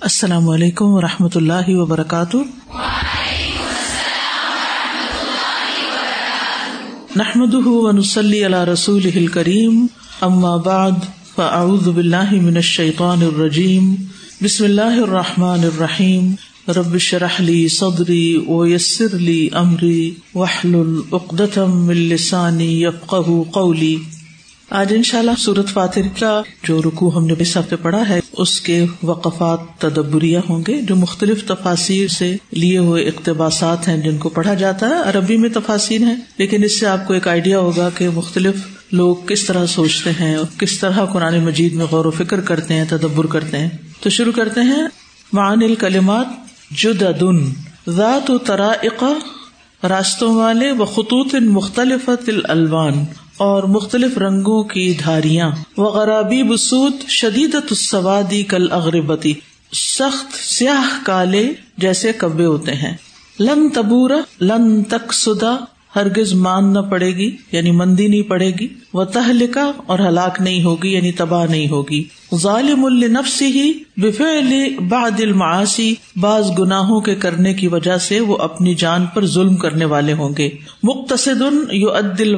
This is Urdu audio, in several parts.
السلام علیکم و رحمۃ اللہ وبرکاتہ۔ نحمد ونسلی علی رسول کریم اما بعد، فاعوذ باللہ من الشیطان الرجیم۔ بسم اللہ الرحمٰن الرحیم۔ رب شرح لی صدری ویسر لی امری۔ وحلل عقدتم من لسانی یفقہ قولی۔ آج ان شاء اللہ سورت فاتر کا جو رکو ہم نے اس ہفتے پڑھا ہے، اس کے وقفات تدبریہ ہوں گے جو مختلف تفاصیر سے لیے ہوئے اقتباسات ہیں جن کو پڑھا جاتا ہے۔ عربی میں تفاصیر ہیں، لیکن اس سے آپ کو ایک آئیڈیا ہوگا کہ مختلف لوگ کس طرح سوچتے ہیں اور کس طرح قرآن مجید میں غور و فکر کرتے ہیں، تدبر کرتے ہیں۔ تو شروع کرتے ہیں۔ معان الکلمات جدن ذات و ترائقہ راستوں والے و خطوط مختلف الوان اور مختلف رنگوں کی دھاریاں وغیرہ بسوت شدید السوادی کل اغربتی سخت سیاہ کالے جیسے کبے ہوتے ہیں۔ لن تبورا لن تک سدا ہرگز مان نہ پڑے گی یعنی مندی نہیں پڑے گی وہ تہلکا اور ہلاک نہیں ہوگی یعنی تباہ نہیں ہوگی۔ ظالم النفس ہی بعد المعاصی، بعض گناہوں کے کرنے کی وجہ سے وہ اپنی جان پر ظلم کرنے والے ہوں گے۔ مختصد یو عدل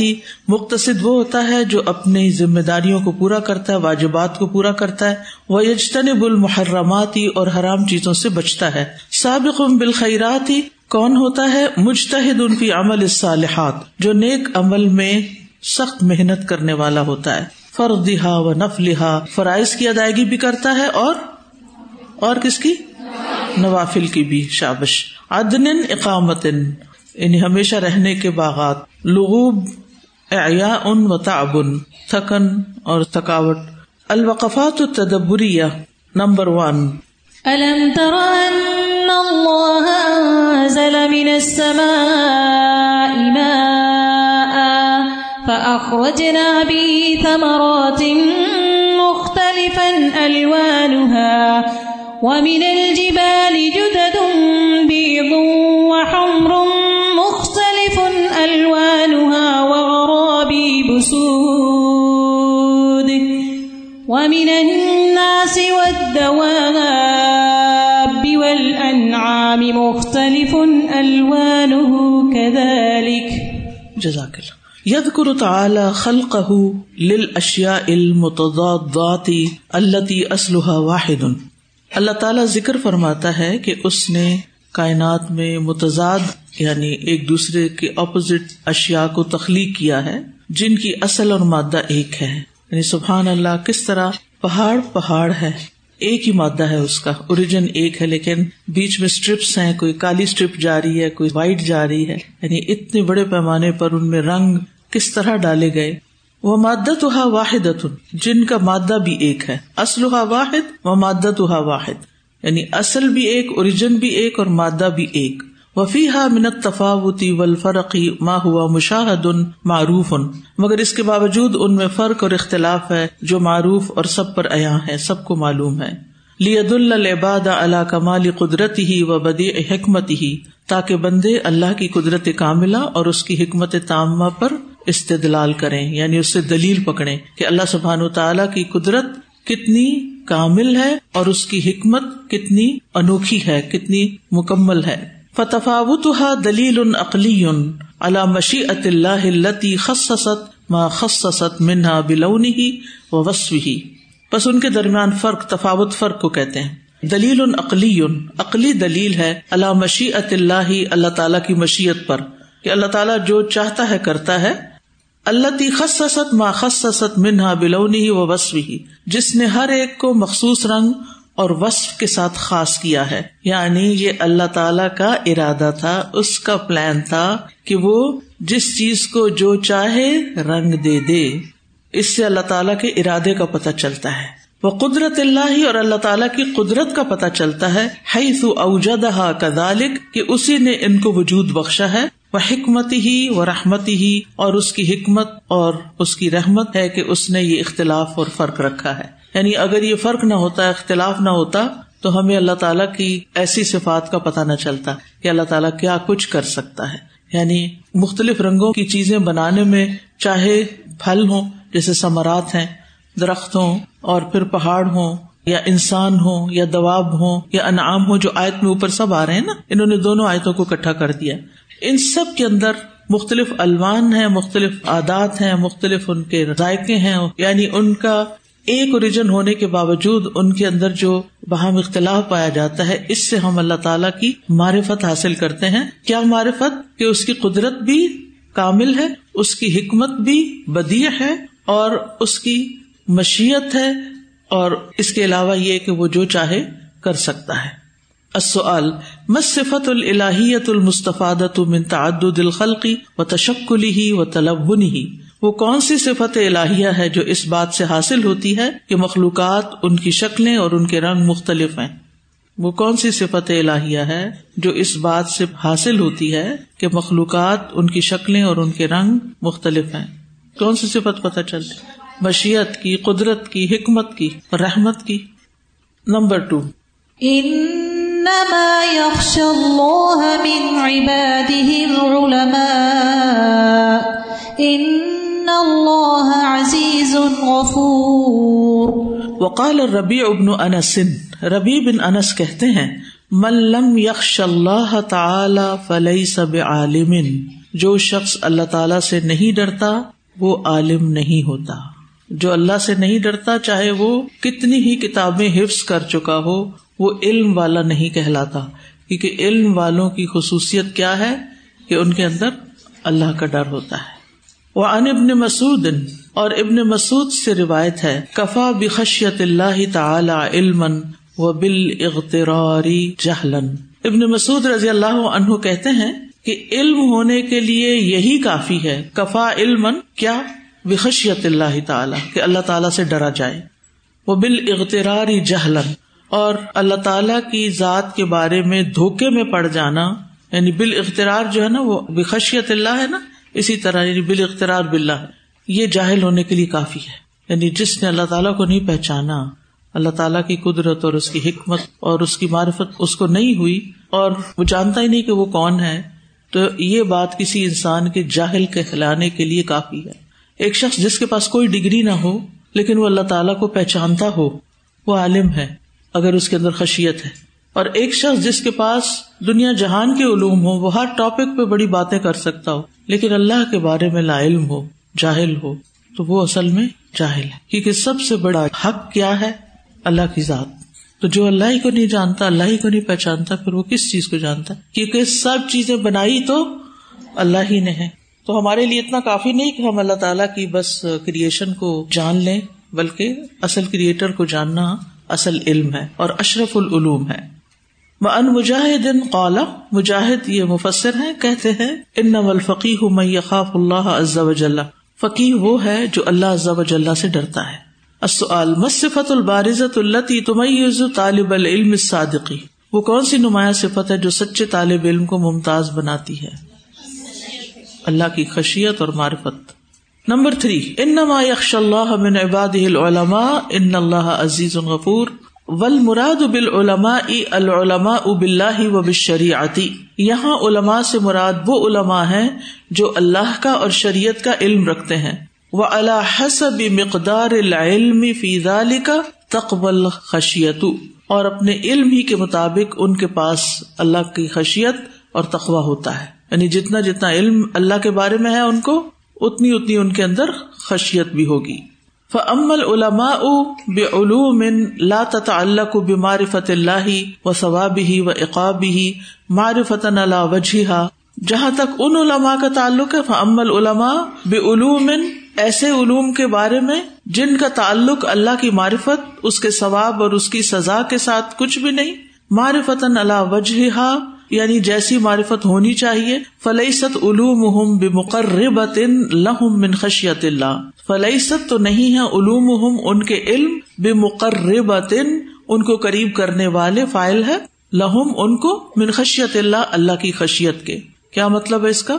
ہی مختصد وہ ہوتا ہے جو اپنی ذمہ داریوں کو پورا کرتا ہے، واجبات کو پورا کرتا ہے۔ وہ یجتنب المحرمات ہی اور حرام چیزوں سے بچتا ہے۔ سابق بالخیرات ہی کون ہوتا ہے؟ مجتحد ان کی عمل الصالحات، جو نیک عمل میں سخت محنت کرنے والا ہوتا ہے۔ فرد و نف لہا فرائض کی ادائیگی بھی کرتا ہے اور اور کس کی؟ نوافل کی بھی، شابش۔ عدن اقامت یعنی ہمیشہ رہنے کے باغات۔ لغوب ایا ان و تعبن، تھکن اور تھکاوٹ۔ الوقفات التدبریہ، نمبر ون۔ ألم تر الله أنزل من السماء ماء فأخرجنا به ثمرات مختلفا ألوانها ومن الجبال جدد بيض وحمر مختلف ألوانها وغرابي بسود ومن الناس والدواب والأنعام مختلف ألوانه كذلك. جزاك الله يذكر تعالى خلقه للأشياء المتضادات التي أصلها واحد. اللہ تعالیٰ ذکر فرماتا ہے کہ اس نے کائنات میں متضاد یعنی ایک دوسرے کے اپوزٹ اشیاء کو تخلیق کیا ہے، جن کی اصل اور مادہ ایک ہے۔ یعنی سبحان اللہ، کس طرح؟ پہاڑ پہاڑ ہے۔ ایک ہی مادہ ہے اس کا اوریجن ایک ہے، لیکن بیچ میں اسٹرپس ہیں، کوئی کالی اسٹرپ جا رہی ہے، کوئی وائٹ جا رہی ہے۔ یعنی اتنے بڑے پیمانے پر ان میں رنگ کس طرح ڈالے گئے؟ وہ مادہ ہا واحد جن کا مادہ بھی ایک ہے۔ اسلحا واحد و تو واحد۔ یعنی اصل بھی ایک اوریجن بھی ایک اور مادہ بھی ایک۔ وفی ہا منت تفاوتی و ما ہوا مشاہد ان معروف ان مگر اس کے باوجود ان میں فرق اور اختلاف ہے جو معروف اور سب پر عیا ہے سب کو معلوم ہے۔ لید العباد اللہ کمال قدرت ہی و بدی حکمت ہی تاکہ بندے اللہ کی قدرت کاملہ اور اس کی حکمت تامہ پر استدلال کریں یعنی اس سے دلیل پکڑے کہ اللہ سبحان و تعالیٰ کی قدرت کتنی کامل ہے اور اس کی حکمت کتنی انوکھی ہے، کتنی مکمل ہے۔ فتفاوت دلیل عقلی اللہ مشی عط اللہ التی خصت ما خصت منہا بلونی ہی و وسوی بس ان کے درمیان فرق، تفاوت فرق کو کہتے ہیں۔ دلیل عقلی عقلی دلیل ہے اللہ مشی عط اللہ اللہ تعالیٰ کی مشیت پر۔ کہ اللہ تعالیٰ جو چاہتا ہے، کرتا ہے۔ اللہ تی خصت ما خصت منہا بلونی و وسوی جس نے ہر ایک کو مخصوص رنگ اور وصف کے ساتھ خاص کیا ہے۔ یعنی یہ اللہ تعالی کا ارادہ تھا، اس کا پلان تھا کہ وہ جس چیز کو جو چاہے رنگ دے دے۔ اس سے اللہ تعالیٰ کے ارادے کا پتہ چلتا ہے۔ وہ قدرت اللہ ہی اور اللہ تعالیٰ کی قدرت کا پتہ چلتا ہے۔ ہئی اوجدہ کا ذالک کہ اسی نے ان کو وجود بخشا ہے۔ وہ حکمت ہی وہ رحمت ہی اور اس کی حکمت اور اس کی رحمت ہے کہ اس نے یہ اختلاف اور فرق رکھا ہے۔ یعنی اگر یہ فرق نہ ہوتا، اختلاف نہ ہوتا، تو ہمیں اللہ تعالیٰ کی ایسی صفات کا پتہ نہ چلتا کہ اللہ تعالیٰ کیا کچھ کر سکتا ہے۔ یعنی مختلف رنگوں کی چیزیں بنانے میں چاہے پھل ہوں، جیسے سمرات ہیں، درخت ہوں، اور پھر پہاڑ ہوں، یا انسان ہو یا دواب ہو یا انعام ہو جو آیت میں اوپر سب آ رہے ہیں نا، انہوں نے دونوں آیتوں کو اکٹھا کر دیا۔ ان سب کے اندر مختلف الوان ہیں، مختلف عادات ہیں، مختلف ان کے ذائقے ہیں یعنی ان کا ایک اوریجن ہونے کے باوجود ان کے اندر جو باہم اختلاف پایا جاتا ہے، اس سے ہم اللہ تعالیٰ کی معرفت حاصل کرتے ہیں۔ کیا معرفت؟ کہ اس کی قدرت بھی کامل ہے، اس کی حکمت بھی بدیع ہے اور اس کی مشیت ہے اور اس کے علاوہ یہ کہ وہ جو چاہے کر سکتا ہے۔ السؤال، ما صفت الہیت المستفادت من تعدد الخلقی و تشکلی ہی و تلبنی ہی وہ کون سی صفت الہیہ ہے جو اس بات سے حاصل ہوتی ہے کہ مخلوقات ان کی شکلیں اور ان کے رنگ مختلف ہیں؟ وہ کون سی صفت الہیہ ہے جو اس بات سے حاصل ہوتی ہے کہ مخلوقات ان کی شکلیں اور ان کے رنگ مختلف ہیں؟ کون سی صفت پتہ چلتی مشیت کی، قدرت کی، حکمت کی، رحمت کی؟ نمبر ٹو انما يخشى الله من عباده العلماء ان الله عزيز غفور وقال الربيع ابن انس ربی بن انس کہتے ہیں، من لم يخش اللہ تعالی فليس بعالم. جو شخص اللہ تعالی سے نہیں ڈرتا، وہ عالم نہیں ہوتا۔ جو اللہ سے نہیں ڈرتا، چاہے وہ کتنی ہی کتابیں حفظ کر چکا ہو، وہ علم والا نہیں کہلاتا۔ کیونکہ علم والوں کی خصوصیت کیا ہے؟ کہ ان کے اندر اللہ کا ڈر ہوتا ہے۔ وہ ان ابن مسعود، اور ابن مسعود سے روایت ہے، کفا بخشیت اللہ تعالی علم و بال اغتراری جہلن ابن مسعود رضی اللہ عنہ کہتے ہیں کہ علم ہونے کے لیے یہی کافی ہے، کفا علم کیا؟ بخشیت اللہ تعالیٰ، کہ اللہ تعالیٰ سے ڈرا جائے۔ وہ بال اختراری جہلن اور اللہ تعالیٰ کی ذات کے بارے میں دھوکے میں پڑ جانا یعنی بال اخترار جو ہے نا، وہ بخشیت اللہ ہے نا اسی طرح یعنی بال اخترار بلّہ یہ جاہل ہونے کے لیے کافی ہے۔ یعنی جس نے اللہ تعالیٰ کو نہیں پہچانا، اللہ تعالیٰ کی قدرت اور اس کی حکمت اور اس کی معرفت اس کو نہیں ہوئی اور وہ جانتا ہی نہیں کہ وہ کون ہے، تو یہ بات کسی انسان کے جاہل کے کھلانے کے لیے کافی ہے۔ ایک شخص جس کے پاس کوئی ڈگری نہ ہو، لیکن وہ اللہ تعالیٰ کو پہچانتا ہو، وہ عالم ہے، اگر اس کے اندر خشیت ہے۔ اور ایک شخص جس کے پاس دنیا جہان کے علوم ہو وہ ہر ٹاپک پہ بڑی باتیں کر سکتا ہو۔ لیکن اللہ کے بارے میں لا علم ہو، جاہل ہو، تو وہ اصل میں جاہل ہے۔ کیونکہ سب سے بڑا حق کیا ہے؟ اللہ کی ذات۔ تو جو اللہ ہی کو نہیں جانتا، اللہ ہی کو نہیں پہچانتا، پھر وہ کس چیز کو جانتا کیونکہ سب چیزیں بنائی تو اللہ ہی نے ہے تو ہمارے لیے اتنا کافی نہیں کہ ہم اللہ تعالیٰ کی بس کریشن کو جان لیں، بلکہ اصل کریٹر کو جاننا اصل علم ہے اور اشرف العلوم ہے۔ ان مجاہد قالا مجاہد یہ مفسر ہیں، کہتے ہیں ان الفقی ہوں خاف اللہ عز وجل۔ فقی وہ ہے جو اللہ عز وجل سے ڈرتا ہے۔ السؤال مصفت البارزت التی تمیز طالب العلم الصادقی وہ کون سی نمایاں صفت ہے جو سچے طالب علم کو ممتاز بناتی ہے؟ اللہ کی خشیت اور معرفت۔ نمبر تھری ان یکش اللہ من عباد العلماء ان اللہ عزیز غفور۔ ول مراد بال علماء العلماء اب اللہ و بشریعتی یہاں علماء سے مراد وہ علماء ہیں جو اللہ کا اور شریعت کا علم رکھتے ہیں۔ وہ اللہ حسب مقدار العلم فی کا تقبل خشیت اور اپنے علم ہی کے مطابق ان کے پاس اللہ کی خشیت اور تقوا ہوتا ہے۔ یعنی جتنا جتنا علم اللہ کے بارے میں ہے ان کو، اتنی اتنی ان کے اندر خشیت بھی ہوگی۔ فعمل علما بے علوم لا تعلق کو معرفت اللہ و ثواب ہی و اقاب ہی معرفت اللہ وجہ جہاں تک ان علماء کا تعلق ہے فعمل علما بے علوم ایسے علوم کے بارے میں جن کا تعلق اللہ کی معرفت، اس کے ثواب اور اس کی سزا کے ساتھ کچھ بھی نہیں معرفت اللہ وجہ یعنی جیسی معرفت ہونی چاہیے فلحست علوم بے مقرر لہم من خشیت اللہ فلحست تو نہیں ہے علوم ان کے علم بے مقرر ان کو قریب کرنے والے فائل ہے۔ لہم ان کو من خشیت اللہ اللہ کی خشیت کے۔ کیا مطلب ہے اس کا؟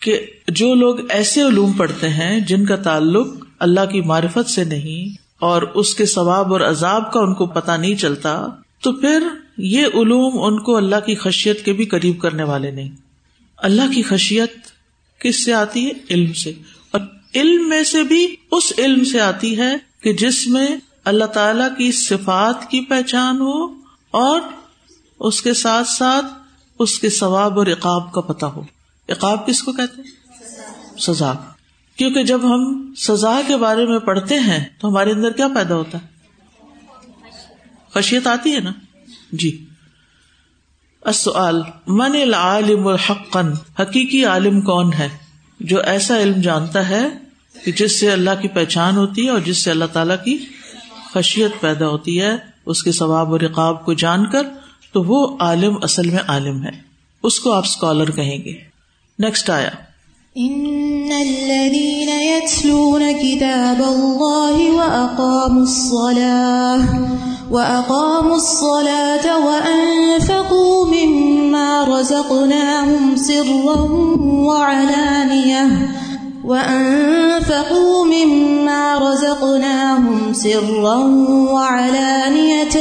کہ جو لوگ ایسے علوم پڑھتے ہیں جن کا تعلق اللہ کی معرفت سے نہیں اور اس کے ثواب اور عذاب کا ان کو پتا نہیں چلتا، تو پھر یہ علوم ان کو اللہ کی خشیت کے بھی قریب کرنے والے نہیں۔ اللہ کی خشیت کس سے آتی ہے؟ علم سے۔ اور علم میں سے بھی اس علم سے آتی ہے کہ جس میں اللہ تعالی کی صفات کی پہچان ہو اور اس کے ساتھ ساتھ اس کے ثواب اور اقاب کا پتہ ہو۔ اقاب کس کو کہتے ہیں؟ سزا۔ کیونکہ جب ہم سزا کے بارے میں پڑھتے ہیں تو ہمارے اندر کیا پیدا ہوتا ہے؟ خشیت آتی ہے نا۔ جی۔ السؤال، من العالم الحقن حقیقی عالم کون ہے؟ جو ایسا علم جانتا ہے کہ جس سے اللہ کی پہچان ہوتی ہے اور جس سے اللہ تعالی کی خشیت پیدا ہوتی ہے، اس کے ثواب و رقاب کو جان کر، تو وہ عالم اصل میں عالم ہے۔ اس کو آپ اسکالر کہیں گے۔ نیکسٹ آیا۔ ان الذين يتلون كتاب الله واقاموا الصلاه واقاموا الصلاه وانفقوا مما رزقناهم سرا وعلانيه وأنفقوا مما رزقناهم سرا وعلانية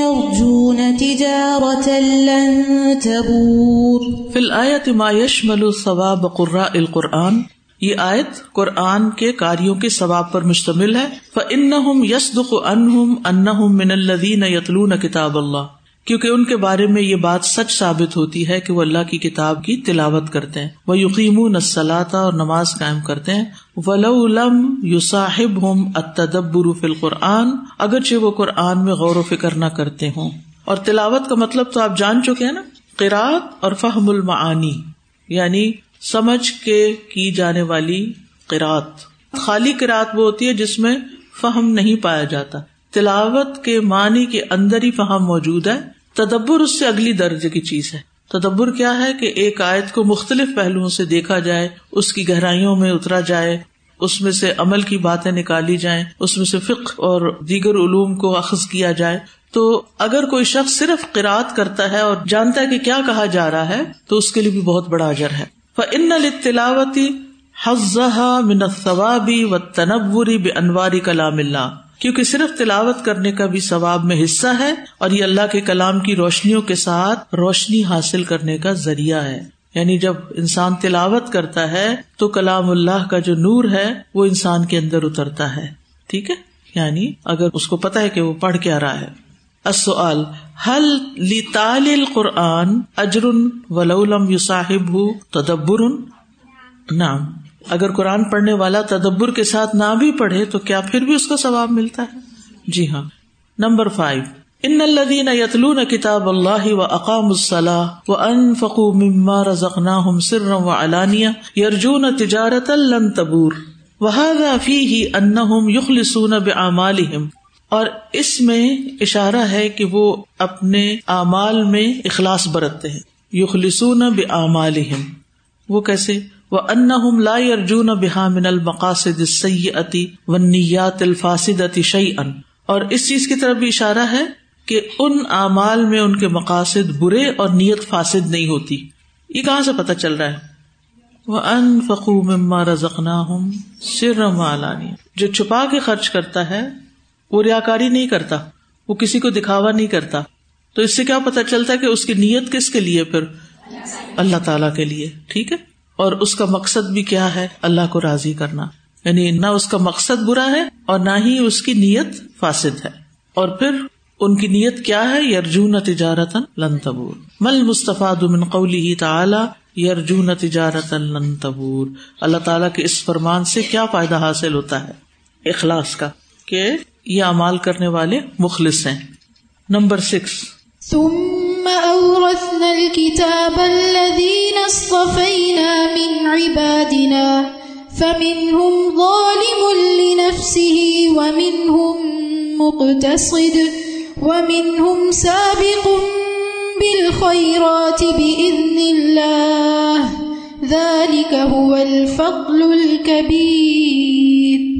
يرجون تجارة لن تبور في الآية ما يشمل ثواب قراء القرآن یہ آیت قرآن کے کاریوں کے ثواب پر مشتمل ہے۔ فَإِنَّهُمْ يَصْدُقُ أَنْهُمْ أَنَّهُمْ مِنَ الَّذِينَ يَتْلُونَ كِتَابَ اللَّهِ۔ کیونکہ ان کے بارے میں یہ بات سچ ثابت ہوتی ہے کہ وہ اللہ کی کتاب کی تلاوت کرتے ہیں۔ وہ یقین نسلاتا اور نماز قائم کرتے ہیں۔ ولم یو صاحب ہوں اتدبر فی القرآن، اگرچہ وہ قرآن میں غور و فکر نہ کرتے ہوں۔ اور تلاوت کا مطلب تو آپ جان چکے ہیں نا؟ قرآت اور فہم المعانی یعنی سمجھ کے کی جانے والی قرآت۔ خالی قرآت وہ ہوتی ہے جس میں فہم نہیں پایا جاتا۔ تلاوت کے معنی کے اندر ہی فہم موجود ہے۔ تدبر اس سے اگلی درجے کی چیز ہے۔ تدبر کیا ہے کہ ایک آیت کو مختلف پہلوؤں سے دیکھا جائے، اس کی گہرائیوں میں اترا جائے، اس میں سے عمل کی باتیں نکالی جائیں، اس میں سے فکر اور دیگر علوم کو اخذ کیا جائے۔ تو اگر کوئی شخص صرف قرآد کرتا ہے اور جانتا ہے کہ کیا کہا جا رہا ہے، تو اس کے لیے بھی بہت بڑا اجر ہے۔ ان تلاوتی حضہ منصوابی و تنوری بے انواری کلام اللہ کیونکہ صرف تلاوت کرنے کا بھی ثواب میں حصہ ہے اور یہ اللہ کے کلام کی روشنیوں کے ساتھ روشنی حاصل کرنے کا ذریعہ ہے۔ یعنی جب انسان تلاوت کرتا ہے تو کلام اللہ کا جو نور ہے وہ انسان کے اندر اترتا ہے۔ ٹھیک ہے؟ یعنی اگر اس کو پتا ہے کہ وہ پڑھ کے آ رہا ہے۔ السؤال حل لی تال قرآن اجرن ولولم یو صاحب تدبر؟ نام اگر قرآن پڑھنے والا تدبر کے ساتھ نہ بھی پڑھے تو کیا پھر بھی اس کو ثواب ملتا ہے؟ جی ہاں۔ نمبر فائیو، ان الدین یتلون کتاب اللہ و اقام الصلاح و ان مما رزقناہم سرا و علانیہ یرجون تجارت لن تبور، وهذا فيه انہم یخلصون بعمالہم اور اس میں اشارہ ہے کہ وہ اپنے اعمال میں اخلاص برتتے ہیں۔ یخلصون بعمالہم وہ کیسے؟ وہ ان لا ارجون بحا من المقاصد السیئتی و نیات الفاصد شعی ان اور اس چیز کی طرف بھی اشارہ ہے کہ ان اعمال میں ان کے مقاصد برے اور نیت فاسد نہیں ہوتی۔ یہ کہاں سے پتہ چل رہا ہے؟ وہ ان فقو مما رزقنا ہوں سر جو چھپا کے خرچ کرتا ہے وہ ریا کاری نہیں کرتا، وہ کسی کو دکھاوا نہیں کرتا۔ تو اس سے کیا پتا چلتا ہے کہ اس کی نیت کس کے لیے پھر؟ اللہ تعالی کے لیے، ٹھیک ہے؟ اور اس کا مقصد بھی کیا ہے؟ اللہ کو راضی کرنا۔ یعنی نہ اس کا مقصد برا ہے اور نہ ہی اس کی نیت فاسد ہے۔ اور پھر ان کی نیت کیا ہے؟ یارجون تجارت لن تبور۔ مل مصطفیٰ دمن قولی تعالی؟ یارجون تجارت لن تبور۔ اللہ تعالیٰ کے اس فرمان سے کیا فائدہ حاصل ہوتا ہے؟ اخلاص کا کہ یہ امال کرنے والے مخلص ہیں۔ Number six. ثم أورثنا الكتاب الذين اصطفينا من عبادنا، فمنهم ظالم لنفسه، ومنهم مقتصد، ومنهم سابق بالخيرات بإذن الله. ذلك هو الفضل الكبير۔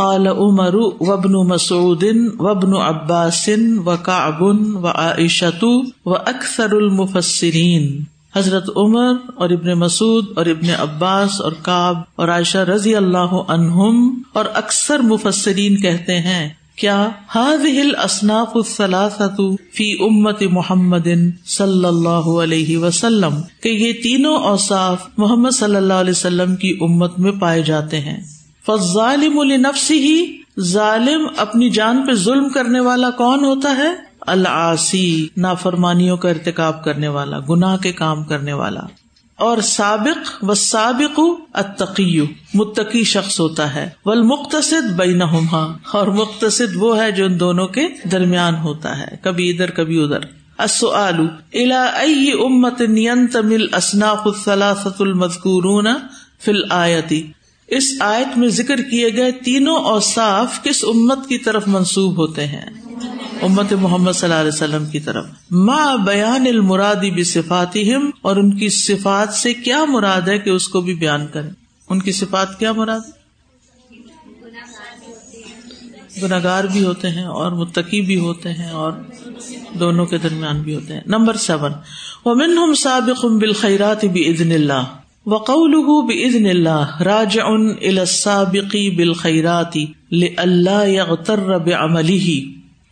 قال عمر وابن مسعود وابن عباس وكعب وعائشة واكثر المفسرين حضرت عمر اور ابن مسعود اور ابن عباس اور کاب اور عائشہ رضی اللہ عنہم اور اکثر مفسرین کہتے ہیں، کیا هذه الاصناف الثلاثه في امت محمد صلی اللہ علیہ وسلم کہ یہ تینوں اوصاف محمد صلی اللہ علیہ وسلم کی امت میں پائے جاتے ہیں۔ فضالم النفس ہی ظالم اپنی جان پہ ظلم کرنے والا کون ہوتا ہے؟ العاصی، نافرمانیوں کا ارتکاب کرنے والا، گناہ کے کام کرنے والا۔ اور سابق و سابق اتقی متقی شخص ہوتا ہے۔ ول مختصد بین اور مختصد وہ ہے جو ان دونوں کے درمیان ہوتا ہے، کبھی ادھر کبھی ادھر۔ السؤال، الى اي امه ينتمي الاصناف الثلاثه المذكورون في الايه اس آیت میں ذکر کیے گئے تینوں اوصاف کس امت کی طرف منسوب ہوتے ہیں؟ امت محمد صلی اللہ علیہ وسلم کی طرف۔ ماں بیان المرادی بھی صفاتی اور ان کی صفات سے کیا مراد ہے کہ اس کو بھی بیان کریں؟ ان کی صفات کیا مراد؟ گناگار بھی ہوتے ہیں اور متقی بھی ہوتے ہیں اور دونوں کے درمیان بھی ہوتے ہیں۔ Number seven. ومن ہم سابق بالخیرات بإذن اللہ۔ وقوله بإذن اللہ راج ان السابقی بالخیرات لئلا يغتر بعمله.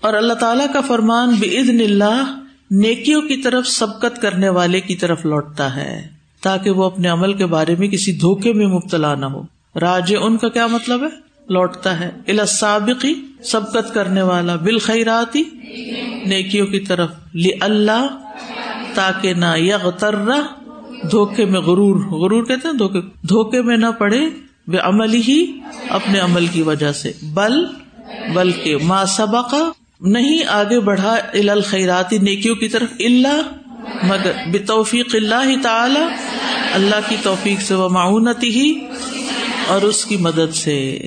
اور اللہ تعالیٰ کا فرمان بإذن اللہ نیکیوں کی طرف سبقت کرنے والے کی طرف لوٹتا ہے، تاکہ وہ اپنے عمل کے بارے میں کسی دھوکے میں مبتلا نہ ہو۔ راج ان کا کیا مطلب ہے؟ لوٹتا ہے۔ الاسابقی سبقت کرنے والا۔ بالخیراتی نیکیوں کی طرف۔ لی اللہ تاکہ نہ یغترہ دھوکے میں غرور غرور کہتے ہیں دھوکے دھوکے میں نہ پڑے بے عمل ہی اپنے عمل کی وجہ سے۔ بل، بلکہ ما سبق، نہیں آگے بڑھا الخیراتی نیکیوں کی طرف۔ اللہ مگر بے توفیق اللہ تعالی، اللہ کی توفیق سے وہ معاونتی ہی، اور اس کی مدد سے۔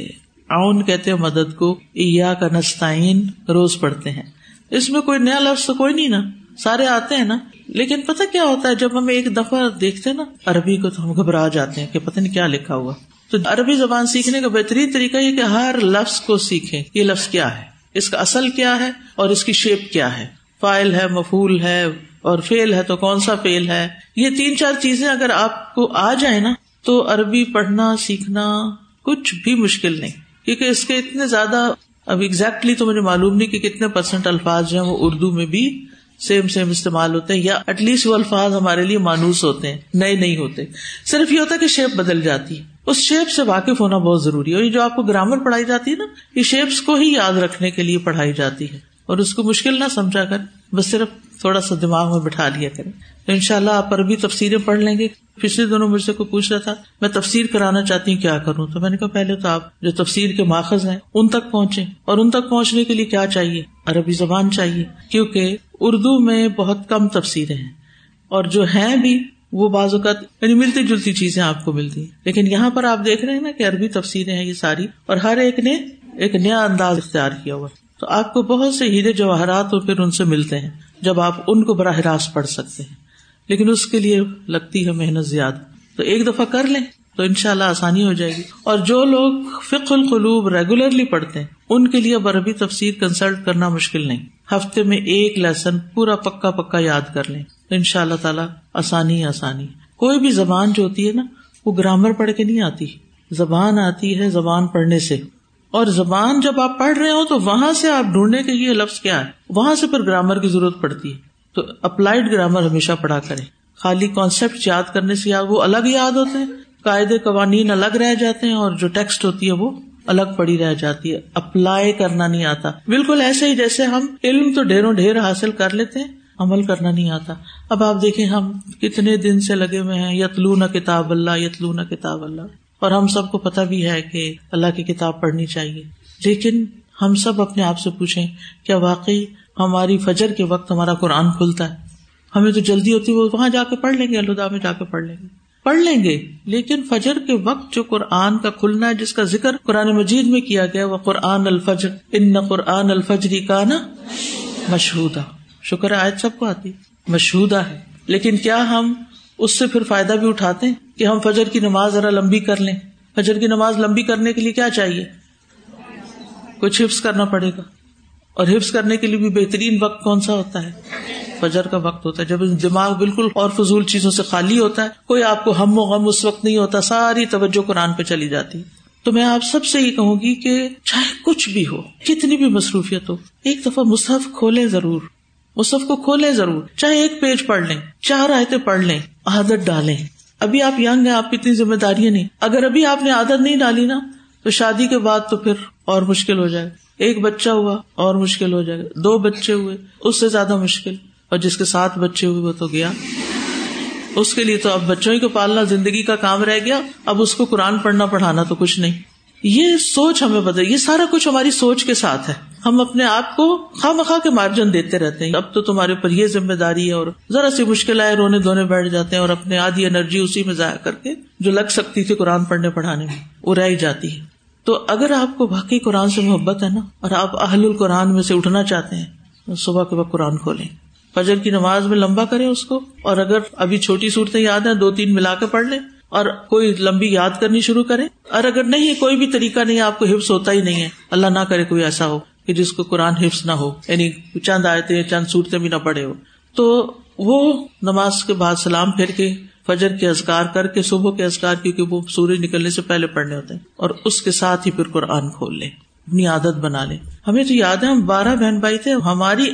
آؤن کہتے ہیں مدد کو ایا کا نستعین، روز پڑھتے ہیں۔ اس میں کوئی نیا لفظ تو کوئی نہیں نا، سارے آتے ہیں نا۔ لیکن پتہ کیا ہوتا ہے، جب ہم ایک دفعہ دیکھتے ہیں نا، عربی کو تو ہم گھبرا جاتے ہیں کہ پتہ نہیں کیا لکھا ہوا۔ تو عربی زبان سیکھنے کا بہترین طریقہ یہ کہ ہر لفظ کو سیکھیں۔ یہ لفظ کیا ہے؟ اس کا اصل کیا ہے اور اس کی شیپ کیا ہے؟ فائل ہے مفول ہے اور فیل ہے تو کون سا فیل ہے؟ یہ تین چار چیزیں اگر آپ کو آ جائے نا، تو عربی پڑھنا، سیکھنا کچھ بھی مشکل نہیں۔ کیونکہ اس کے اتنے زیادہ، اب ایگزیکٹلی تو مجھے معلوم نہیں کہ کتنے پرسینٹ الفاظ جو ہیں وہ اردو میں بھی سیم سیم استعمال ہوتے ہیں یا ایٹ لیسٹ وہ الفاظ ہمارے لیے مانوس ہوتے ہیں، نئے نہیں ہوتے۔ صرف یہ ہوتا ہے کہ شیپ بدل جاتی ہے۔ اس شیپ سے واقف ہونا بہت ضروری ہے۔ اور یہ جو آپ کو گرامر پڑھائی جاتی ہے نا، یہ شیپس کو ہی یاد رکھنے کے لیے پڑھائی جاتی ہے۔ اور اس کو مشکل نہ سمجھا کر، بس صرف تھوڑا سا دماغ میں بٹھا لیا کریں۔ تو ان شاء اللہ آپ عربی تفصیلیں پڑھ لیں گے۔ پچھلے دونوں مجھ سے کوئی پوچھ رہا تھا، میں تفسیر کرانا چاہتی ہوں، کیا کروں؟ تو میں نے کہا، پہلے تو آپ جو تفسیر کے ماخذ ہیں، ان تک پہنچے اور ان تک پہنچنے کے لیے کیا چاہیے؟ عربی زبان چاہیے۔ کیونکہ اردو میں بہت کم تفسیریں ہیں۔ اور جو ہیں بھی، وہ بعض اوقات یعنی ملتی جلتی چیزیں آپ کو ملتی ہیں۔ لیکن یہاں پر آپ دیکھ رہے ہیں نا کہ عربی تفسیریں ہیں یہ ساری، اور ہر ایک نے ایک نیا انداز اختیار کیا ہوا۔ تو آپ کو بہت سے ہیرے جواہرات اور پھر ان سے ملتے ہیں، جب آپ ان کو براہ راست پڑھ سکتے ہیں۔ لیکن اس کے لیے لگتی ہے محنت زیادہ۔ تو ایک دفعہ کر لیں۔ تو ان شاء اللہ آسانی ہو جائے گی۔ اور جو لوگ فک القلوب ریگولرلی پڑھتے ہیں، ان کے لیے عربی تفسیر کنسلٹ کرنا مشکل نہیں۔ ہفتے میں ایک لیسن پورا پکا پکا یاد کر لیں۔ تو ان شاء اللہ تعالیٰ آسانی آسانی کوئی بھی زبان جو ہوتی ہے نا، وہ گرامر پڑھ کے نہیں آتی۔ زبان آتی ہے زبان پڑھنے سے۔ اور زبان جب آپ پڑھ رہے ہو تو وہاں سے آپ ڈھونڈنے کے یہ لفظ کیا ہے۔ وہاں سے پھر گرامر کی ضرورت پڑتی ہے۔ تو اپلائڈ گرامر ہمیشہ پڑھا کرے خالی کانسیپٹ یاد کرنے سے وہ الگ یاد ہوتے ہیں قاعدے قوانین الگ رہ جاتے ہیں اور جو ٹیکسٹ ہوتی ہے وہ الگ پڑی رہ جاتی ہے، اپلائی کرنا نہیں آتا۔ بالکل ایسے ہی جیسے ہم علم تو ڈھیروں ڈھیر حاصل کر لیتے ہیں، عمل کرنا نہیں آتا۔ اب آپ دیکھیں ہم کتنے دن سے لگے ہوئے ہیں یتلو نہ کتاب اللہ یتلو نہ کتاب اللہ۔ اور ہم سب کو پتا بھی ہے کہ اللہ کی کتاب پڑھنی چاہیے۔ لیکن ہم سب اپنے آپ سے پوچھیں، کیا واقعی ہماری فجر کے وقت ہمارا قرآن کھلتا ہے؟ ہمیں تو جلدی ہوتی ہے، وہ وہاں جا کے پڑھ لیں گے الدا میں جا کے پڑھ لیں گے۔ پڑھ لیں گے۔ لیکن فجر کے وقت جو قرآن کا کھلنا ہے، جس کا ذکر قرآن مجید میں کیا گیا، وہ قرآن الفجر۔ ان قرآن الفجری کا نا مشہودہ۔ شکر آج سب کو آتی۔ مشہودہ ہے۔ لیکن کیا ہم اس سے پھر فائدہ بھی اٹھاتے ہیں کہ ہم فجر کی نماز ذرا لمبی کر لیں؟ فجر کی نماز لمبی کرنے کے لیے کیا چاہیے؟ کچھ حفظ کرنا پڑے گا۔ اور حفظ کرنے کے لیے بھی بہترین وقت کون سا ہوتا ہے؟ فجر کا وقت ہوتا ہے، جب دماغ بالکل اور فضول چیزوں سے خالی ہوتا ہے، کوئی آپ کو ہم و غم اس وقت نہیں ہوتا، ساری توجہ قرآن پہ چلی جاتی۔ تو میں آپ سب سے یہ کہوں گی کہ چاہے کچھ بھی ہو کتنی بھی مصروفیت ہو، ایک دفعہ مصحف کھولے ضرور۔ مصحف کو کھولے ضرور، چاہے ایک پیج پڑھ لیں، چار آیتیں پڑھ لیں، عادت ڈالیں۔ ابھی آپ یگ ہیں، آپ کی اتنی ذمہ داریاں نہیں۔ اگر ابھی آپ نے عادت نہیں ڈالی نا، تو شادی کے بعد تو پھر اور مشکل ہو جائے۔ گا ایک بچہ ہوا اور مشکل ہو جائے گا دو بچے ہوئے، اس سے زیادہ مشکل۔ اور جس کے ساتھ بچے ہوئے وہ تو گیا۔ اس کے لیے تو اب بچوں ہی کو پالنا، زندگی کا کام رہ گیا۔ اب اس کو قرآن پڑھنا، پڑھانا تو کچھ نہیں۔ یہ سوچ ہمیں بدل، یہ سارا کچھ ہماری سوچ کے ساتھ ہے۔ ہم اپنے آپ کو خواہ مخواہ کے مارجن دیتے رہتے ہیں۔ اب تو تمہارے اوپر یہ ذمہ داری ہے اور ذرا سی مشکل آئے، رونے دھونے بیٹھ جاتے ہیں اور اپنے آدھی انرجی اسی میں ضائع کر کے جو لگ سکتی تھی قرآن پڑھنے، پڑھانے میں، وہ رہ جاتی ہے۔ تو اگر آپ کو باقی قرآن سے محبت ہے نا اور آپ اہل القرآن میں سے اٹھنا چاہتے ہیں، تو صبح کے وقت قرآن کھولیں۔ فجر کی نماز میں لمبا کریں اس کو اور اگر ابھی چھوٹی صورتیں یاد ہیں، دو تین ملا کے پڑھ لیں اور کوئی لمبی یاد کرنی شروع کرے اور اگر نہیں کوئی بھی طریقہ نہیں آپ کو حفظ ہوتا ہی نہیں ہے۔ اللہ نہ کرے کوئی ایسا ہو کہ جس کو قرآن حفظ نہ ہو یعنی چند آئے چند صورتیں بھی نہ پڑے ہو۔ تو وہ نماز کے بعد سلام پھر کے فجر کے ازکار کر کے صبح کے ازکار کیونکہ وہ سورج نکلنے سے پہلے پڑھنے ہوتے ہیں۔ اور اس کے ساتھ ہی پھر قرآن کھول لیں، اپنی عادت بنا لیں۔ ہمیں تو یاد ہے، ہم بارہ بہن بھائی تھے، ہماری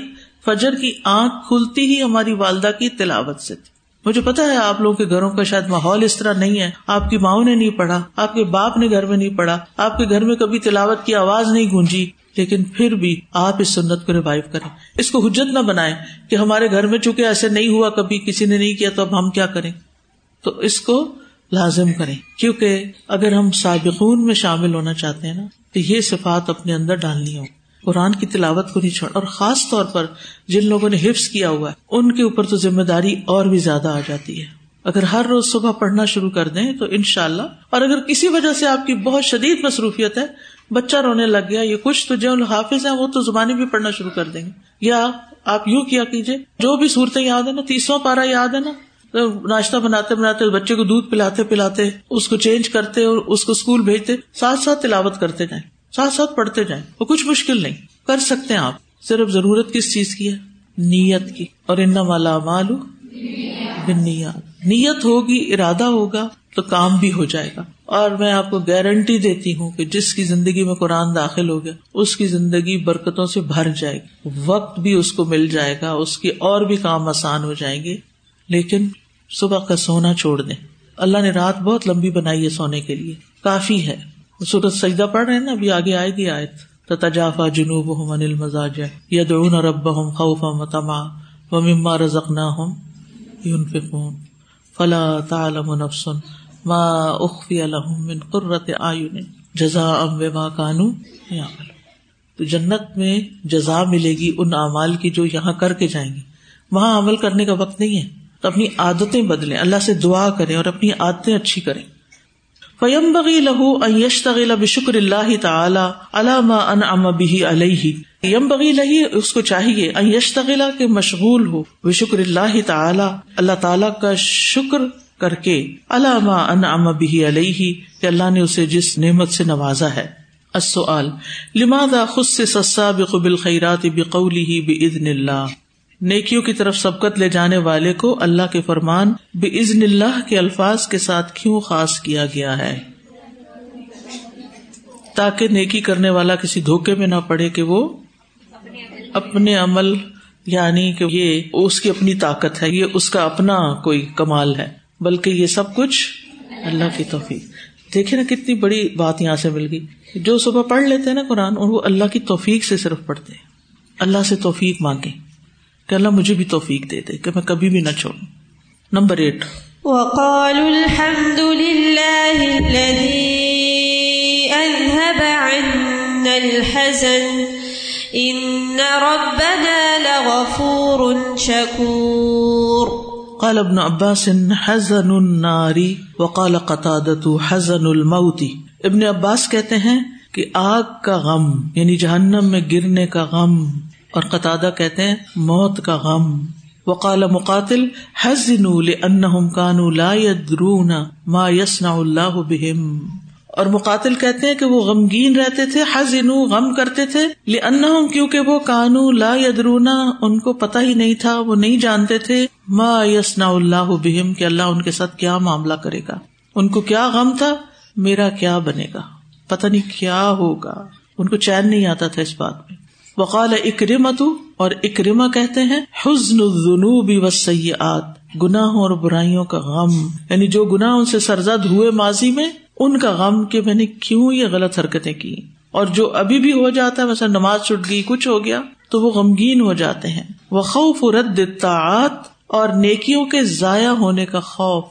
فجر کی آنکھ کھلتی ہی ہماری والدہ کی تلاوت سے تھی۔ مجھے پتا ہے آپ لوگوں کے گھروں کا شاید ماحول اس طرح نہیں ہے۔ آپ کی ماؤں نے نہیں پڑھا، آپ کے باپ نے گھر میں نہیں پڑھا، آپ کے گھر میں کبھی تلاوت کی آواز نہیں گونجی، لیکن پھر بھی آپ اس سنت کو ریوائو کریں۔ اس کو حجت نہ بنائے کہ ہمارے گھر میں چونکہ ایسے نہیں ہوا، کبھی کسی نے نہیں کیا تو اب ہم کیا کریں۔ تو اس کو لازم کریں۔ کیونکہ اگر ہم سابقون میں شامل ہونا چاہتے ہیں نا، تو یہ صفات اپنے اندر ڈالنی ہو قرآن کی تلاوت کو نہیں چھوڑ اور خاص طور پر جن لوگوں نے حفظ کیا ہوا ہے، ان کے اوپر تو ذمہ داری اور بھی زیادہ آ جاتی ہے۔ اگر ہر روز صبح پڑھنا شروع کر دیں تو ان شاء اللہ اور اگر کسی وجہ سے آپ کی بہت شدید مصروفیت ہے، بچہ رونے لگ گیا، یہ کچھ تو جو حافظ ہیں، وہ تو زبانی بھی پڑھنا شروع کر دیں گے۔ یا آپ یوں کیا کیجیے جو بھی صورتیں یاد ہے نا، تیسواں پارا یاد ہے نا ناشتہ بناتے بناتے، بچے کو دودھ پلاتے پلاتے، اس کو چینج کرتے اور اس کو اسکول بھیجتے، ساتھ ساتھ تلاوت کرتے جائیں۔ ساتھ ساتھ پڑھتے جائیں وہ کچھ مشکل نہیں۔ کر سکتے ہیں آپ۔ صرف ضرورت کس چیز کی ہے؟ نیت کی۔ اور ان مالا مالو نیت ہوگی، ارادہ ہوگا تو کام بھی ہو جائے گا۔ اور میں آپ کو گارنٹی دیتی ہوں کہ جس کی زندگی میں قرآن داخل ہو گیا، اس کی زندگی برکتوں سے بھر جائے گی۔ وقت بھی اس کو مل جائے گا، اس کے اور بھی کام آسان ہو جائیں گے۔ لیکن صبح کا سونا چھوڑ دیں۔ اللہ نے رات بہت لمبی بنائی ہے سونے کے لیے۔ کافی ہے۔ سورت سجدہ پڑھ رہے ہیں نا، ابھی آگے آئے گی آیت۔ تجافا جنوب ہوں انل مزاج ید رب ہوں خوف متما و مما فکون فلا تعلم نفسن ما اخفی الحم من قرت آیون جزا ام و کانو تو جنت میں جزا ملے گی ان اعمال کی جو یہاں کر کے جائیں گے۔ وہاں عمل کرنے کا وقت نہیں ہے۔ تو اپنی عادتیں بدلیں، اللہ سے دعا کریں اور اپنی عادتیں اچھی کریں۔ فیم بغی لہو اشتغل بشکر اللہ تعالی علامہ ان ام بھی علیہ یم بغی لہی اس کو چاہیے یشتغلا کے مشغول ہو بشکر اللہ تعالی اللہ تعالی کا شکر کر کے علامہ ان ام علیہ کہ اللہ نے اسے جس نعمت سے نوازا ہے السؤال، لماذا خصص السابق بالخيرات بقوله باذن اللہ؟ نیکیوں کی طرف سبقت لے جانے والے کو اللہ کے فرمان بے عزن اللہ کے الفاظ کے ساتھ کیوں خاص کیا گیا ہے؟ تاکہ نیکی کرنے والا کسی دھوکے میں نہ پڑے کہ وہ اپنے عمل یعنی کہ یہ اس کی اپنی طاقت ہے، یہ اس کا اپنا کوئی کمال ہے، بلکہ یہ سب کچھ اللہ کی توفیق۔ دیکھے نا کتنی بڑی بات یہاں سے مل گئی۔ جو صبح پڑھ لیتے ہیں نا قرآن اور وہ اللہ کی توفیق سے صرف پڑھتے اللہ سے توفیق مانگے کہ اللہ مجھے بھی توفیق دے دے کہ میں کبھی بھی نہ چھوڑوں۔ Number eight. وقالوا الحمد لله الذي أذهب عنا الحزن إن ربنا لغفور شكور. قال ابن عباس حزن النار وقال قتادة حزن الموت۔ ابن عباس کہتے ہیں کہ آگ کا غم یعنی جہنم میں گرنے کا غم۔ اور قطع کہتے ہیں، موت کا غم۔ وقال مقاتل حزن کانوا لا يدرون ما يصنع اللہ بهم۔ اور مقاتل کہتے ہیں کہ وہ غمگین رہتے تھے حزن غم کرتے تھے۔ لانهم کیونکہ وہ کانو لا يدرون، ان کو پتا ہی نہیں تھا، وہ نہیں جانتے تھے۔ ما يصنع اللہ بهم، کہ اللہ ان کے ساتھ کیا معاملہ کرے گا۔ ان کو کیا غم تھا؟ میرا کیا بنے گا؟ پتا نہیں کیا ہوگا۔ ان کو چین نہیں آتا تھا اس بات وقال اکرمت اور اکرما کہتے ہیں، حزن الذنوب والسیئات، گناہوں اور برائیوں کا غم۔ یعنی جو گناہ ان سے سرزد ہوئے ماضی میں، ان کا غم کہ میں نے کیوں یہ غلط حرکتیں کی؟ اور جو ابھی بھی ہو جاتا ہے، مثلا نماز چھٹ گئی، کچھ ہو گیا، تو وہ غمگین ہو جاتے ہیں۔ وہ خوف رد طاعت اور نیکیوں کے ضائع ہونے کا خوف۔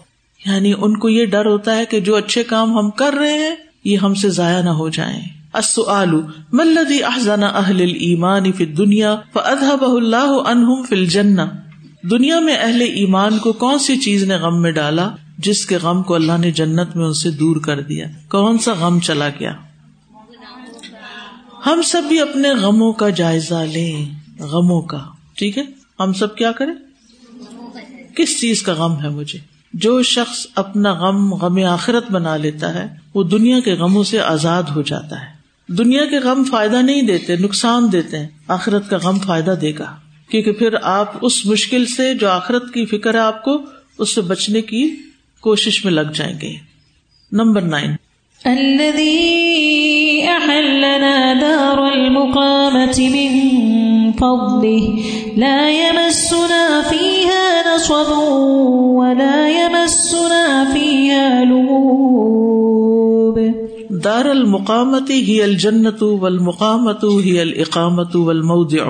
یعنی ان کو یہ ڈر ہوتا ہے کہ جو اچھے کام ہم کر رہے ہیں، یہ ہم سے ضائع نہ ہو جائیں۔ ملدی احزان اہل ایمان فی دنیا فاذهبه الله عنهم فی الجنہ دنیا میں اہل ایمان کو کون سی چیز نے غم میں ڈالا جس کے غم کو اللہ نے جنت میں ان سے دور کر دیا؟ کون سا غم چلا گیا؟ ہم سب بھی اپنے غموں کا جائزہ لیں، غموں کا، ٹھیک ہے؟ ہم سب کیا کریں؟ کس چیز کا غم ہے مجھے؟ جو شخص اپنا غم غم آخرت بنا لیتا ہے، وہ دنیا کے غموں سے آزاد ہو جاتا ہے۔ دنیا کے غم فائدہ نہیں دیتے، نقصان دیتے ہیں۔ آخرت کا غم فائدہ دے گا۔ کیونکہ پھر آپ اس مشکل سے جو آخرت کی فکر ہے آپ کو، اس سے بچنے کی کوشش میں لگ جائیں گے۔ Number nine. دار المقامة من فضله، لا يمسنا فيها نصب ولا يمسنا فيها لغوب دار المقامتی المقامة هي الجنة والمقامة هي الإقامة والموضع.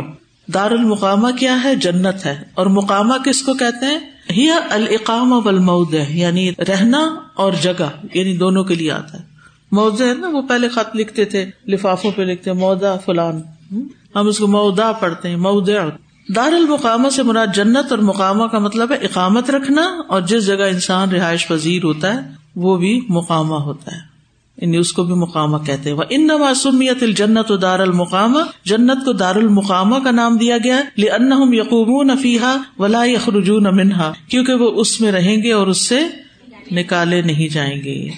دار المقامہ کیا ہے؟ جنت ہے. اور مقامہ کس کو کہتے ہیں؟ ہی القام المود یعنی رہنا اور جگہ یعنی دونوں کے لیے آتا ہے. موضع ہے نا، وہ پہلے خط لکھتے تھے، لفافوں پہ لکھتے مودا فلان. ہم؟ اس کو مودا پڑھتے ہیں مود دار المقامہ سے مراد جنت اور مقامہ کا مطلب ہے اقامت رکھنا، اور جس جگہ انسان رہائش پذیر ہوتا ہے، وہ بھی مقامہ ہوتا ہے. یعنی اس کو بھی مقامہ کہتے ہیں۔ ان نما سمیت الجنت و دار المقامہ جنت کو دار المقامہ کا نام دیا گیا لأنهم یقوم فيها ولا يخرجون منها، کیونکہ وہ اس میں رہیں گے اور اس سے نکالے نہیں جائیں گے۔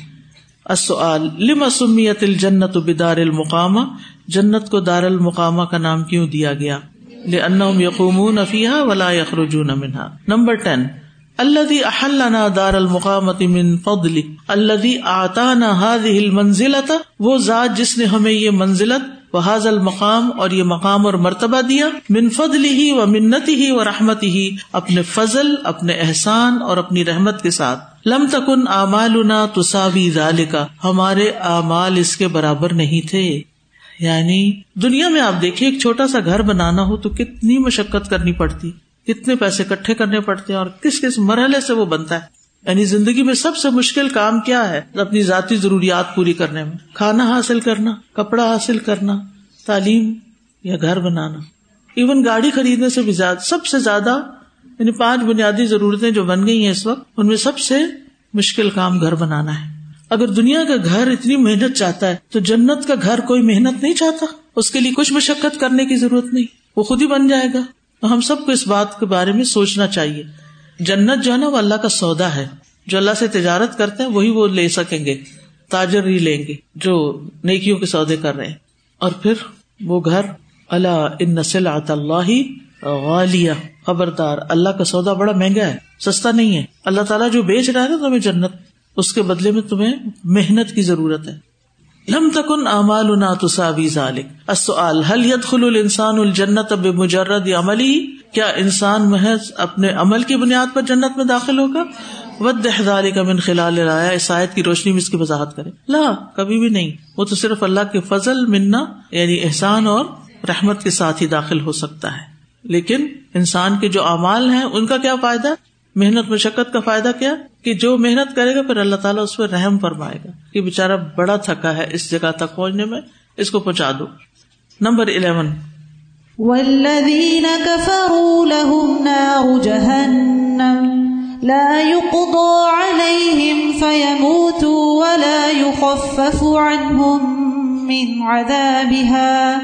السؤال لما سمیت الجنت بدار المقامہ جنت کو دار المقامہ کا نام کیوں دیا گیا؟ لأنهم یقوم فيها ولا يخرجون منها۔ نمبر ٹین الدی احلنا دار المقامت من فضل الدی آتا نہ ہل منزلتا وہ ذات جس نے ہمیں یہ منزلت و حاض المقام اور یہ مقام اور مرتبہ دیا. من فضل ہی و منت ہی و رحمت ہی اپنے فضل، اپنے احسان اور اپنی رحمت کے ساتھ. لم تکن اعمالنا تساوی ذالکا ہمارے اعمال اس کے برابر نہیں تھے. یعنی دنیا میں آپ دیکھیے، ایک چھوٹا سا گھر بنانا ہو تو کتنی مشقت کرنی پڑتی۔ کتنے پیسے کٹھے کرنے پڑتے ہیں اور کس کس مرحلے سے وہ بنتا ہے؟ یعنی زندگی میں سب سے مشکل کام کیا ہے؟ اپنی ذاتی ضروریات پوری کرنے میں۔ کھانا حاصل کرنا، کپڑا حاصل کرنا، تعلیم یا گھر بنانا۔ ایون گاڑی خریدنے سے بھی زیادہ سب سے زیادہ یعنی پانچ بنیادی ضرورتیں جو بن گئی ہیں اس وقت، ان میں سب سے مشکل کام گھر بنانا ہے۔ اگر دنیا کا گھر اتنی محنت چاہتا ہے، تو جنت کا گھر کوئی محنت نہیں چاہتا۔ اس کے لیے کچھ مشقت کرنے کی ضرورت نہیں۔ وہ خود ہی بن جائے گا۔ تو ہم سب کو اس بات کے بارے میں سوچنا چاہیے۔ جنت جو ہے نا وہ اللہ کا سودا ہے۔ جو اللہ سے تجارت کرتے ہیں، وہی وہ لے سکیں گے۔ تاجر ہی لیں گے جو نیکیوں کے سودے کر رہے ہیں۔ اور پھر وہ گھر اللہ ان نسل اللہ غالیہ۔ خبردار، اللہ کا سودا بڑا مہنگا ہے، سستا نہیں ہے۔ اللہ تعالیٰ جو بیچ رہا ہے نا تمہیں جنت، اس کے بدلے میں تمہیں محنت کی ضرورت ہے۔ لم تکن امال تصاوی ذالک. السؤال، هل يدخل الانسان الجنت بمجرد عملی؟ کیا انسان محض اپنے عمل کی بنیاد پر جنت میں داخل ہوگا؟ ود ذالک من خلال الایا اس آیت کی روشنی میں اس کی وضاحت کرے لا، کبھی بھی نہیں۔ وہ تو صرف اللہ کے فضل، منا یعنی احسان اور رحمت کے ساتھ ہی داخل ہو سکتا ہے۔ لیکن انسان کے جو اعمال ہیں، ان کا کیا فائدہ؟ محنت مشقت کا فائدہ کیا؟ کہ جو محنت کرے گا، پھر اللہ تعالیٰ اس پہ رحم فرمائے گا کہ بےچارا بڑا تھکا ہے اس جگہ تک پہنچنے میں، اس کو پہنچا دو۔ Number eleven. والذین كفروا لهم نار جہنم لا يقضى عليهم فيموتوا ولا يخفف عنهم من عذابها۔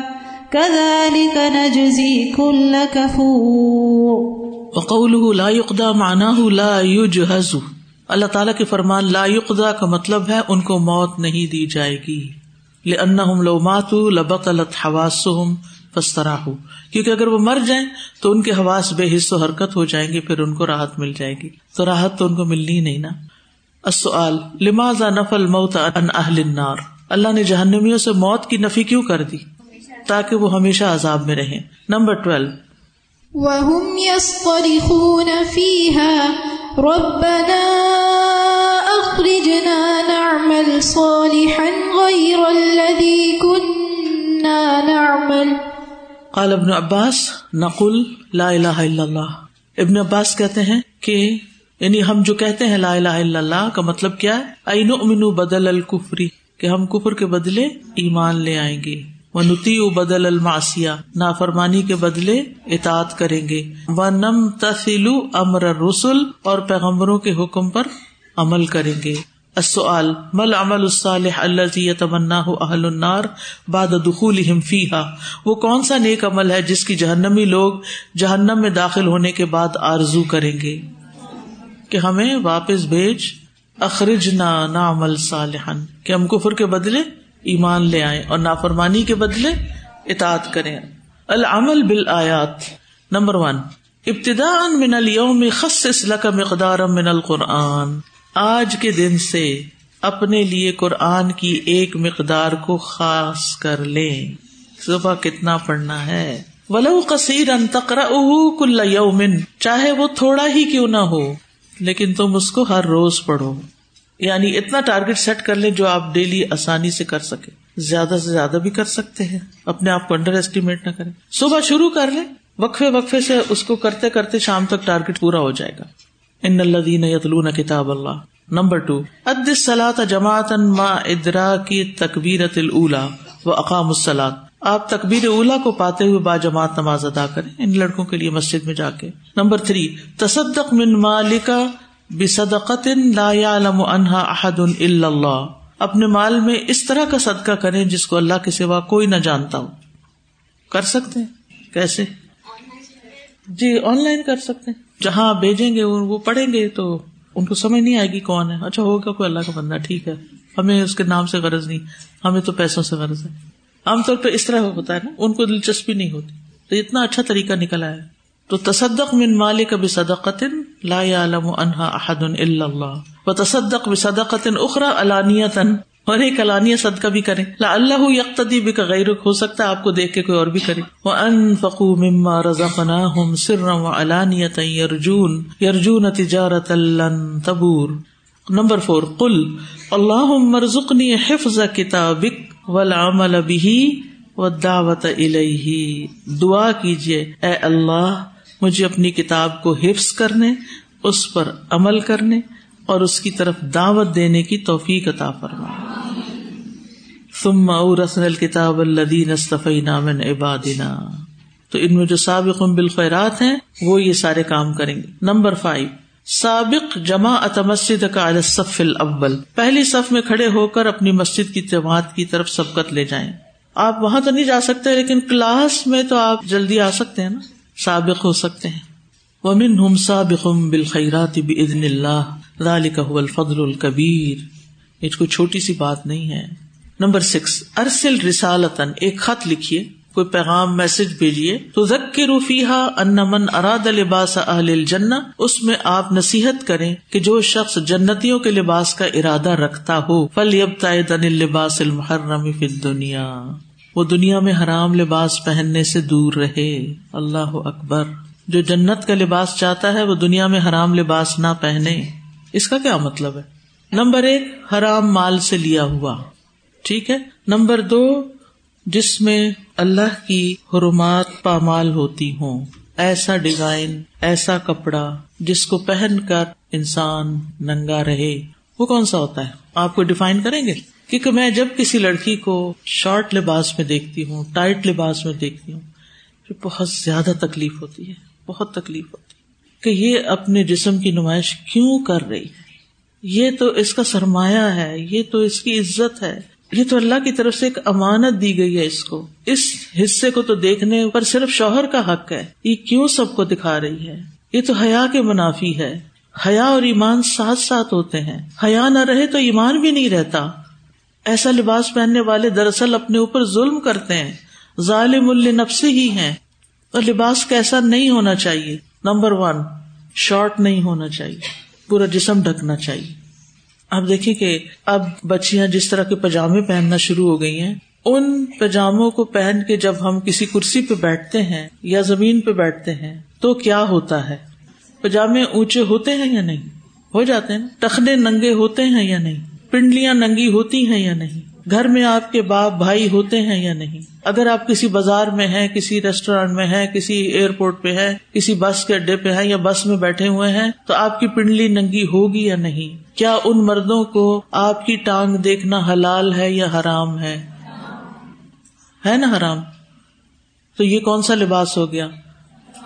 كذلك نجزي كل كفور۔ وقول لا يقدا مانا لا يجهز اللہ تعالیٰ کے فرمان لا يقدا کا مطلب ہے ان کو موت نہیں دی جائے گی۔ لأنهم لو ماتوا لبطلت حواسهم فاستراحوا۔ کیونکہ اگر وہ مر جائیں تو ان کے حواس بے حص و حرکت ہو جائیں گے، پھر ان کو راحت مل جائے گی۔ تو راحت تو ان کو ملنی نہیں نا۔ السؤال، لماذا نفى الموت عن اهل النار؟ اللہ نے جہنمیوں سے موت کی نفی کیوں کر دی؟ تاکہ وہ ہمیشہ عذاب میں رہیں۔ نمبر ٹویلو وهم يصطرخون فيها ربنا أخرجنا نعمل صالحا غير الذي كنا العمل قال ابن عباس نقل لا الہ الا اللہ۔ ابن عباس کہتے ہیں کہ یعنی ہم جو کہتے ہیں لا الہ الا اللہ کا مطلب کیا ہے؟ این امن بدل الکفری کہ ہم کفر کے بدلے ایمان لے آئیں گے۔ وہ نتی بدل الماسیا نافرمانی کے بدلے اطاعت کریں گے۔ وہ نم تسلو امر رسول اور پیغمبروں کے حکم پر عمل کریں گے۔ السؤال مل عمل الصالح الذي يتمناه اهل النار بعد دخولهم فيها؟ وہ کون سا نیک عمل ہے جس کی جہنمی لوگ جہنم میں داخل ہونے کے بعد آرزو کریں گے؟ کہ ہمیں واپس بھیج، اخرجنا نعمل صالحا، کہ ہم کفر کے بدلے ایمان لے آئیں اور نافرمانی کے بدلے اطاعت کریں۔ العمل بالآیات۔ نمبر ون ابتدا من اليوم خصص لك مقدارا من القرآن۔ آج کے دن سے اپنے لیے قرآن کی ایک مقدار کو خاص کر لیں۔ صبح کتنا پڑھنا ہے؟ ولو کثیر ان تقرا کل یومن چاہے وہ تھوڑا ہی کیوں نہ ہو، لیکن تم اس کو ہر روز پڑھو۔ یعنی اتنا ٹارگیٹ سیٹ کر لیں جو آپ ڈیلی آسانی سے کر سکے زیادہ سے زیادہ بھی کر سکتے ہیں۔ اپنے آپ کو انڈر اسٹیمیٹ نہ کریں۔ صبح شروع کر لیں۔ وقفے وقفے سے اس کو کرتے کرتے شام تک ٹارگیٹ پورا ہو جائے گا۔ ان اللہ دین یتلون کتاب اللہ۔ نمبر ٹو اد سلاط جماعت ما ادرا کی تقبیرت الا و اقام السلاط آپ تقبیر اولا کو پاتے ہوئے با جماعت نماز ادا کریں۔ ان لڑکوں کے لیے مسجد میں جا کے۔ نمبر تھری، تصدق من مالکا بصدقت لا يعلم عنها احد الا اللہ۔ اپنے مال میں اس طرح کا صدقہ کریں جس کو اللہ کے سوا کوئی نہ جانتا ہو۔ کر سکتے ہیں؟ کیسے؟ جی آن لائن کر سکتے ہیں۔ جہاں بھیجیں گے، وہ پڑھیں گے تو ان کو سمجھ نہیں آئے گی کون ہے۔ اچھا ہوگا کوئی اللہ کا بندہ، ٹھیک ہے۔ ہمیں اس کے نام سے غرض نہیں۔ ہمیں تو پیسوں سے غرض ہے۔ عام طور پہ اس طرح ہوتا ہے نا۔ ان کو دلچسپی نہیں ہوتی۔ تو اتنا اچھا طریقہ نکلا ہے تو تصدق من مالک بصدقت لا يعلم عنها احد الا الله وتصدق بصدقت اخرى علانیتا. اور ایک علانیہ صدقہ بھی کریں. لا اللہ یقتدی بک غیرک، ہو سکتا ہے آپ کو دیکھ کے کوئی اور بھی کرے. وانفقوا مما رزقناهم سرا وعلانیتا يرجون يرجون تجارت لن تبور. نمبر فور، قل اللهم ارزقنی حفظ کتابک والعمل به والدعوت الیہ. دعا کیجیے، اے اللہ مجھے اپنی کتاب کو حفظ کرنے، اس پر عمل کرنے اور اس کی طرف دعوت دینے کی توفیق عطا فرما۔ ثم اورثنا الكتاب الذين اصطفينا من عبادنا۔ تو ان میں جو سابق بالخیرات ہیں، وہ یہ سارے کام کریں گے۔ نمبر فائیو سابق جمع مسجد کا الصف الاول۔ پہلی صف میں کھڑے ہو کر اپنی مسجد کی جماعت کی طرف سبقت لے جائیں۔ آپ وہاں تو نہیں جا سکتے، لیکن کلاس میں تو آپ جلدی آ سکتے ہیں نا۔ سابق ہو سکتے ہیں۔ ومن ہم سابق بالخیرات بزن اللہ الفضل الکبیر۔ یہ کوئی چھوٹی سی بات نہیں ہے۔ نمبر سکس، ارسل رسالتن ایک خط لکھیے، کوئی پیغام، میسج بھیجیے۔ تو ذکر روفیحا ان من اراد لباس اہل الجنہ، اس میں آپ نصیحت کریں کہ جو شخص جنتیوں کے لباس کا ارادہ رکھتا ہو فل یب تن لباس المحرم فی دنیا وہ دنیا میں حرام لباس پہننے سے دور رہے۔ اللہ اکبر۔ جو جنت کا لباس چاہتا ہے، وہ دنیا میں حرام لباس نہ پہنے۔ اس کا کیا مطلب ہے؟ نمبر ایک، حرام مال سے لیا ہوا۔ ٹھیک ہے؟ نمبر دو، جس میں اللہ کی حرمات پامال ہوتی ہوں۔ ایسا ڈیزائن، ایسا کپڑا جس کو پہن کر انسان ننگا رہے۔ وہ کون سا ہوتا ہے؟ آپ کو ڈیفائن کریں گے؟ کیونکہ میں جب کسی لڑکی کو شارٹ لباس میں دیکھتی ہوں، ٹائٹ لباس میں دیکھتی ہوں پھر بہت زیادہ تکلیف ہوتی ہے، بہت تکلیف ہوتی ہے کہ یہ اپنے جسم کی نمائش کیوں کر رہی ہے؟ یہ تو اس کا سرمایہ ہے، یہ تو اس کی عزت ہے، یہ تو اللہ کی طرف سے ایک امانت دی گئی ہے اس کو۔ اس حصے کو تو دیکھنے پر صرف شوہر کا حق ہے۔ یہ کیوں سب کو دکھا رہی ہے؟ یہ تو حیا کے منافی ہے۔ حیا اور ایمان ساتھ ساتھ ہوتے ہیں۔ حیا نہ رہے تو ایمان بھی نہیں رہتا۔ ایسا لباس پہننے والے دراصل اپنے اوپر ظلم کرتے ہیں۔ ظالم النفس ہی ہیں۔ اور لباس کیسا نہیں ہونا چاہیے۔ نمبر ون، شارٹ نہیں ہونا چاہیے۔ پورا جسم ڈھکنا چاہیے۔ اب دیکھیں کہ اب بچیاں جس طرح کے پاجامے پہننا شروع ہو گئی ہیں، ان پاجاموں کو پہن کے جب ہم کسی کرسی پہ بیٹھتے ہیں یا زمین پہ بیٹھتے ہیں، تو کیا ہوتا ہے؟ پاجامے اونچے ہوتے ہیں یا نہیں؟ ہو جاتے ہیں ٹخنے ننگے ہوتے ہیں یا نہیں؟ پنڈلیاں ننگی ہوتی ہیں یا نہیں؟ گھر میں آپ کے باپ بھائی ہوتے ہیں یا نہیں؟ اگر آپ کسی بازار میں ہیں، کسی ریسٹورینٹ میں ہیں، کسی ایئرپورٹ پہ ہے کسی بس کے اڈے پہ ہے یا بس میں بیٹھے ہوئے ہیں، تو آپ کی پنڈلی ننگی ہوگی یا نہیں؟ کیا ان مردوں کو آپ کی ٹانگ دیکھنا حلال ہے یا حرام ہے؟ ہے نا حرام؟ تو یہ کون سا لباس ہو گیا؟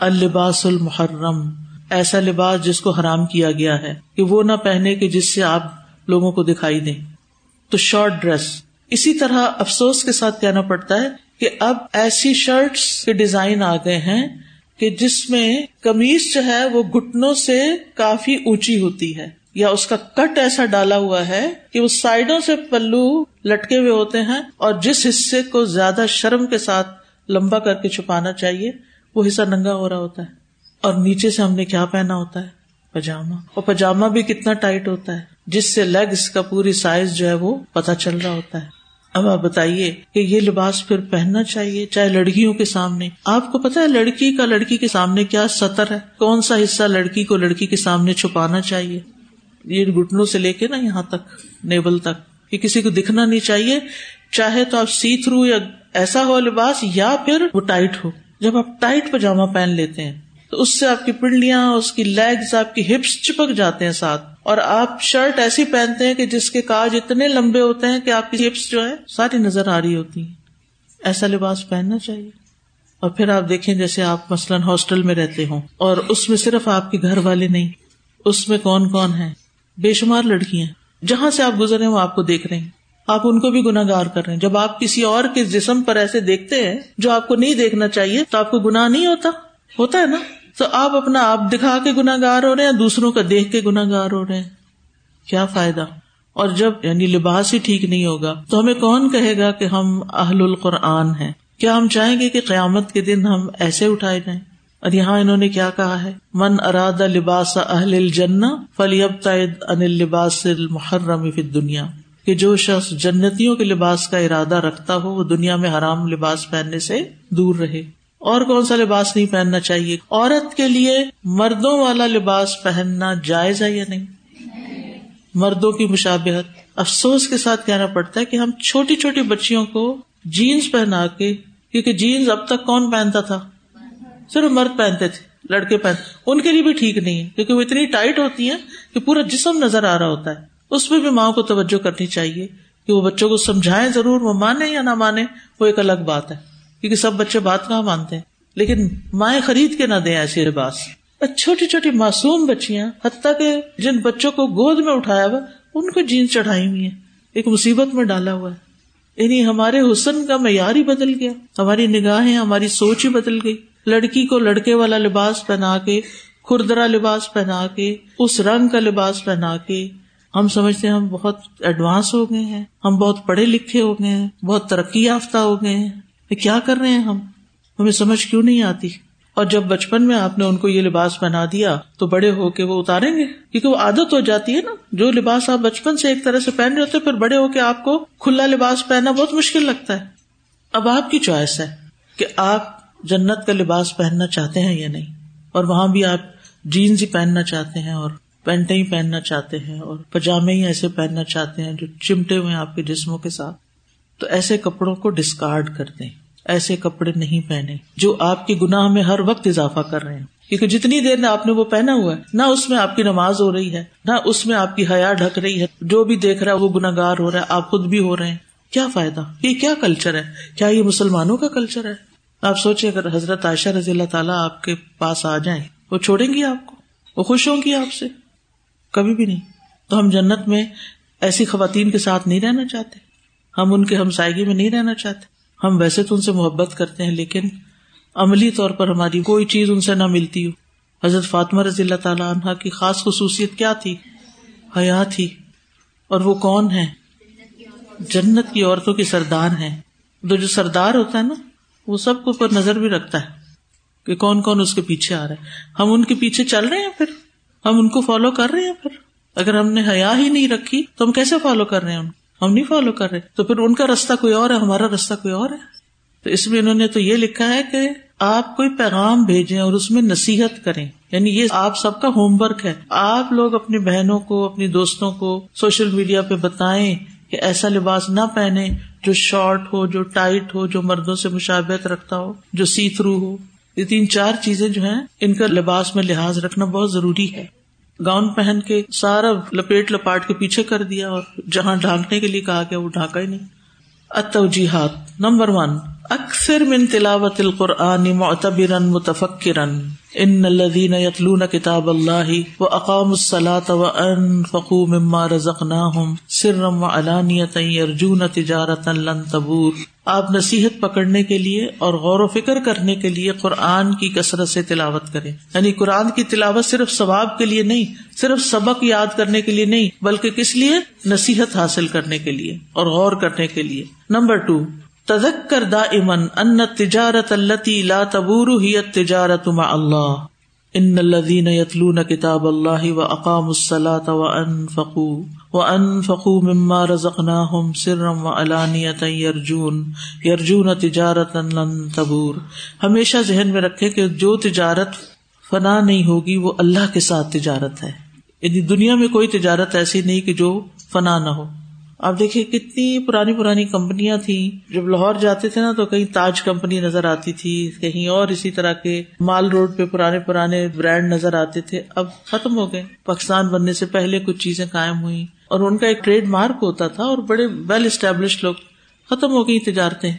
الباس المحرم۔ ایسا لباس جس کو حرام کیا گیا ہے کہ وہ نہ پہنے کہ جس سے آپ لوگوں کو دکھائی دیں۔ تو شارٹ ڈریس۔ اسی طرح افسوس کے ساتھ کہنا پڑتا ہے کہ اب ایسی شرٹس کے ڈیزائن آ گئے ہیں کہ جس میں کمیز جو ہے وہ گٹنوں سے کافی اونچی ہوتی ہے یا اس کا کٹ ایسا ڈالا ہوا ہے کہ وہ سائڈوں سے پلو لٹکے ہوئے ہوتے ہیں اور جس حصے کو زیادہ شرم کے ساتھ لمبا کر کے چھپانا چاہیے، وہ حصہ ننگا ہو رہا ہوتا ہے۔ اور نیچے سے ہم نے کیا پہنا ہوتا ہے؟ پاجامہ اور پاجامہ بھی کتنا ٹائٹ ہوتا ہے۔ جس سے لیگس کا پوری سائز جو ہے وہ پتا چل رہا ہوتا ہے۔ اب آپ بتائیے کہ یہ لباس پھر پہننا چاہیے، چاہے لڑکیوں کے سامنے۔ آپ کو پتا ہے لڑکی کا لڑکی کے سامنے کیا سطر ہے؟ کون سا حصہ لڑکی کو لڑکی کے سامنے چھپانا چاہیے؟ یہ گٹنوں سے لے کے نا یہاں تک نیبل تک، کہ کسی کو دکھنا نہیں چاہیے۔ چاہے تو آپ سی تھرو یا ایسا ہو لباس یا پھر وہ ٹائٹ ہو۔ جب آپ ٹائٹ پاجامہ پہن لیتے ہیں تو اس سے آپ کی پنڈلیاں، اس کی لیگز آپ کی ہپس چپک جاتے ہیں ساتھ۔ اور آپ شرٹ ایسی پہنتے ہیں کہ جس کے کاج اتنے لمبے ہوتے ہیں کہ آپ کی ہپس جو ہے ساری نظر آ رہی ہوتی ہیں۔ ایسا لباس پہننا چاہیے۔ اور پھر آپ دیکھیں جیسے آپ مثلاً ہاسٹل میں رہتے ہوں۔ اور اس میں صرف آپ کے گھر والے نہیں، اس میں کون کون ہے بے شمار لڑکیاں جہاں سے آپ گزرے وہ آپ کو دیکھ رہے ہیں۔ آپ ان کو بھی گناگار کر رہے ہیں۔ جب آپ کسی اور کے جسم پر ایسے دیکھتے ہیں جو آپ کو نہیں دیکھنا چاہیے، تو آپ کو گناہ نہیں ہوتا؟ ہوتا ہے نا؟ تو آپ اپنا آپ دکھا کے گناگار ہو رہے ہیں، دوسروں کا دیکھ کے گناگار ہو رہے ہیں۔ کیا فائدہ؟ اور جب یعنی لباس ہی ٹھیک نہیں ہوگا، تو ہمیں کون کہے گا کہ ہم اہل القرآن ہیں؟ کیا ہم چاہیں گے کہ قیامت کے دن ہم ایسے اٹھائے جائیں؟ اور یہاں انہوں نے کیا کہا ہے؟ من اراد لباس اہل الجن فلی اب ان لباس المحرم فی دنیا کہ جو شخص جنتیوں کے لباس کا ارادہ رکھتا ہو، وہ دنیا میں حرام لباس پہننے سے دور رہے۔ اور کون سا لباس نہیں پہننا چاہیے؟ عورت کے لیے مردوں والا لباس پہننا جائز ہے یا نہیں؟ مردوں کی مشابہت۔ افسوس کے ساتھ کہنا پڑتا ہے کہ ہم چھوٹی چھوٹی بچیوں کو جینس پہنا کے، کیونکہ جینس اب تک کون پہنتا تھا؟ صرف مرد پہنتے تھے، لڑکے پہنتے ان کے لیے بھی ٹھیک نہیں ہے، کیونکہ وہ اتنی ٹائٹ ہوتی ہیں کہ پورا جسم نظر آ رہا ہوتا ہے۔ اس میں بھی ماں کو توجہ کرنی چاہیے کہ وہ بچوں کو سمجھائیں ضرور، وہ مانے یا نہ مانے وہ ایک الگ بات ہے۔ کیونکہ سب بچے بات کہاں مانتے ہیں؟ لیکن مائیں خرید کے نہ دیں ایسے لباس۔ چھوٹی چھوٹی معصوم بچیاں، حتیٰ کہ جن بچوں کو گود میں اٹھایا ہوا، ان کو جینس چڑھائی ہوئی ہے ایک مصیبت میں ڈالا ہوا ہے۔ یعنی ہمارے حسن کا معیار ہی بدل گیا۔ ہماری نگاہیں، ہماری سوچ ہی بدل گئی۔ لڑکی کو لڑکے والا لباس پہنا کے خوردرا لباس پہنا کے، اس رنگ کا لباس پہنا کے، ہم سمجھتے ہیں ہم بہت ایڈوانس ہو گئے ہیں۔ ہم بہت پڑھے لکھے ہو گئے ہیں، بہت ترقی یافتہ ہو گئے ہیں۔ کیا کر رہے ہیں ہم؟ ہمیں سمجھ کیوں نہیں آتی؟ اور جب بچپن میں آپ نے ان کو یہ لباس پہنا دیا، تو بڑے ہو کے وہ اتاریں گے؟ کیونکہ وہ عادت ہو جاتی ہے نا، جو لباس آپ بچپن سے ایک طرح سے پہن رہے ہوتے پھر بڑے ہو کے آپ کو کھلا لباس پہننا بہت مشکل لگتا ہے۔ اب آپ کی چوائس ہے کہ آپ جنت کا لباس پہننا چاہتے ہیں یا نہیں؟ اور وہاں بھی آپ جینس ہی پہننا چاہتے ہیں اور پینٹ ہی پہننا چاہتے ہیں اور پاجامے ہی ایسے پہننا چاہتے ہیں جو چمٹے ہوئے آپ کے جسموں کے ساتھ۔ تو ایسے کپڑوں کو ڈسکارڈ کر دیں۔ ایسے کپڑے نہیں پہنے جو آپ کے گناہ میں ہر وقت اضافہ کر رہے ہیں کیونکہ جتنی دیر میں آپ نے وہ پہنا ہوا ہے، نہ اس میں آپ کی نماز ہو رہی ہے، نہ اس میں آپ کی حیا ڈھک رہی ہے۔ جو بھی دیکھ رہا ہے وہ گناگار ہو رہا ہے، آپ خود بھی ہو رہے ہیں۔ کیا فائدہ؟ یہ کیا کلچر ہے؟ کیا یہ مسلمانوں کا کلچر ہے؟ آپ سوچے اگر حضرت عائشہ رضی اللہ تعالیٰ آپ کے پاس آ جائیں، وہ چھوڑیں گی آپ کو؟ وہ خوش ہوں گی آپ سے؟ کبھی بھی نہیں۔ تو ہم جنت میں ایسی خواتین کے ساتھ نہیں رہنا چاہتے۔ ہم ان کے ہمسائیگی میں نہیں رہنا چاہتے۔ ہم ویسے تو ان سے محبت کرتے ہیں، لیکن عملی طور پر ہماری کوئی چیز ان سے نہ ملتی ہو۔ حضرت فاطمہ رضی اللہ تعالیٰ عنہ کی خاص خصوصیت کیا تھی؟ حیا تھی۔ اور وہ کون ہے جنت کی عورتوں کی سردار ہیں۔ تو جو سردار ہوتا ہے نا، وہ سب کو پر نظر بھی رکھتا ہے کہ کون کون اس کے پیچھے آ رہے ہیں ہم ان کے پیچھے چل رہے ہیں پھر؟ ہم ان کو فالو کر رہے ہیں پھر؟ اگر ہم نے حیا ہی نہیں رکھی تو ہم کیسے فالو کر رہے ہیں ہم نہیں فالو کر رہے۔ تو پھر ان کا رستہ کوئی اور ہے، ہمارا رستہ کوئی اور ہے؟ تو اس میں انہوں نے تو یہ لکھا ہے کہ آپ کوئی پیغام بھیجیں اور اس میں نصیحت کریں۔ یعنی یہ آپ سب کا ہوم ورک ہے۔ آپ لوگ اپنی بہنوں کو، اپنی دوستوں کو سوشل میڈیا پہ بتائیں کہ ایسا لباس نہ پہنے جو شارٹ ہو، جو ٹائٹ ہو، جو مردوں سے مشابت رکھتا ہو، جو سی تھرو ہو۔ یہ تین چار چیزیں جو ہیں، ان کا لباس میں لحاظ رکھنا بہت ضروری ہے۔ گاؤن پہن کے سارا لپیٹ لپاٹ کے پیچھے کر دیا اور جہاں ڈھانکنے کے لیے کہا گیا وہ ڈھانکا ہی نہیں۔ اتوجیحات نمبر ون۔ اکثر من تلاوت القرآن معتبرا متفکرا. ان الذين يتلون كتاب الله واقاموا الصلاة وانفقوا مما رزقناهم سرا وعلانية يرجون تجارة لن تبور. آپ نصیحت پکڑنے کے لیے اور غور و فکر کرنے کے لیے قرآن کی کثرت سے تلاوت کریں. یعنی قرآن کی تلاوت صرف ثواب کے لیے نہیں، صرف سبق یاد کرنے کے لیے نہیں، بلکہ کس لیے؟ نصیحت حاصل کرنے کے لیے اور غور کرنے کے لیے. نمبر ٹو تذکر دا ان تجارت التی لا تبور ہی تجارت ما اللہ۔ ان الذين يتلون كتاب الله واقاموا الصلاه وانفقوا وانفقوا مما رزقناهم سرا وعلانية يرجون يرجون تجارتا لن تبور۔ ہمیشہ ذہن میں رکھے کہ جو تجارت فنا نہیں ہوگی، وہ اللہ کے ساتھ تجارت ہے۔ یعنی دنیا میں کوئی تجارت ایسی نہیں کہ جو فنا نہ ہو۔ آپ دیکھیے کتنی پرانی پرانی کمپنیاں تھیں۔ جب لاہور جاتے تھے نا تو کہیں تاج کمپنی نظر آتی تھی، کہیں اور اسی طرح کے مال روڈ پہ پرانے پرانے برانڈ نظر آتے تھے۔ اب ختم ہو گئے۔ پاکستان بننے سے پہلے کچھ چیزیں قائم ہوئی اور ان کا ایک ٹریڈ مارک ہوتا تھا اور بڑے ویل اسٹیبلش لوگ ختم ہو گئی تجارتیں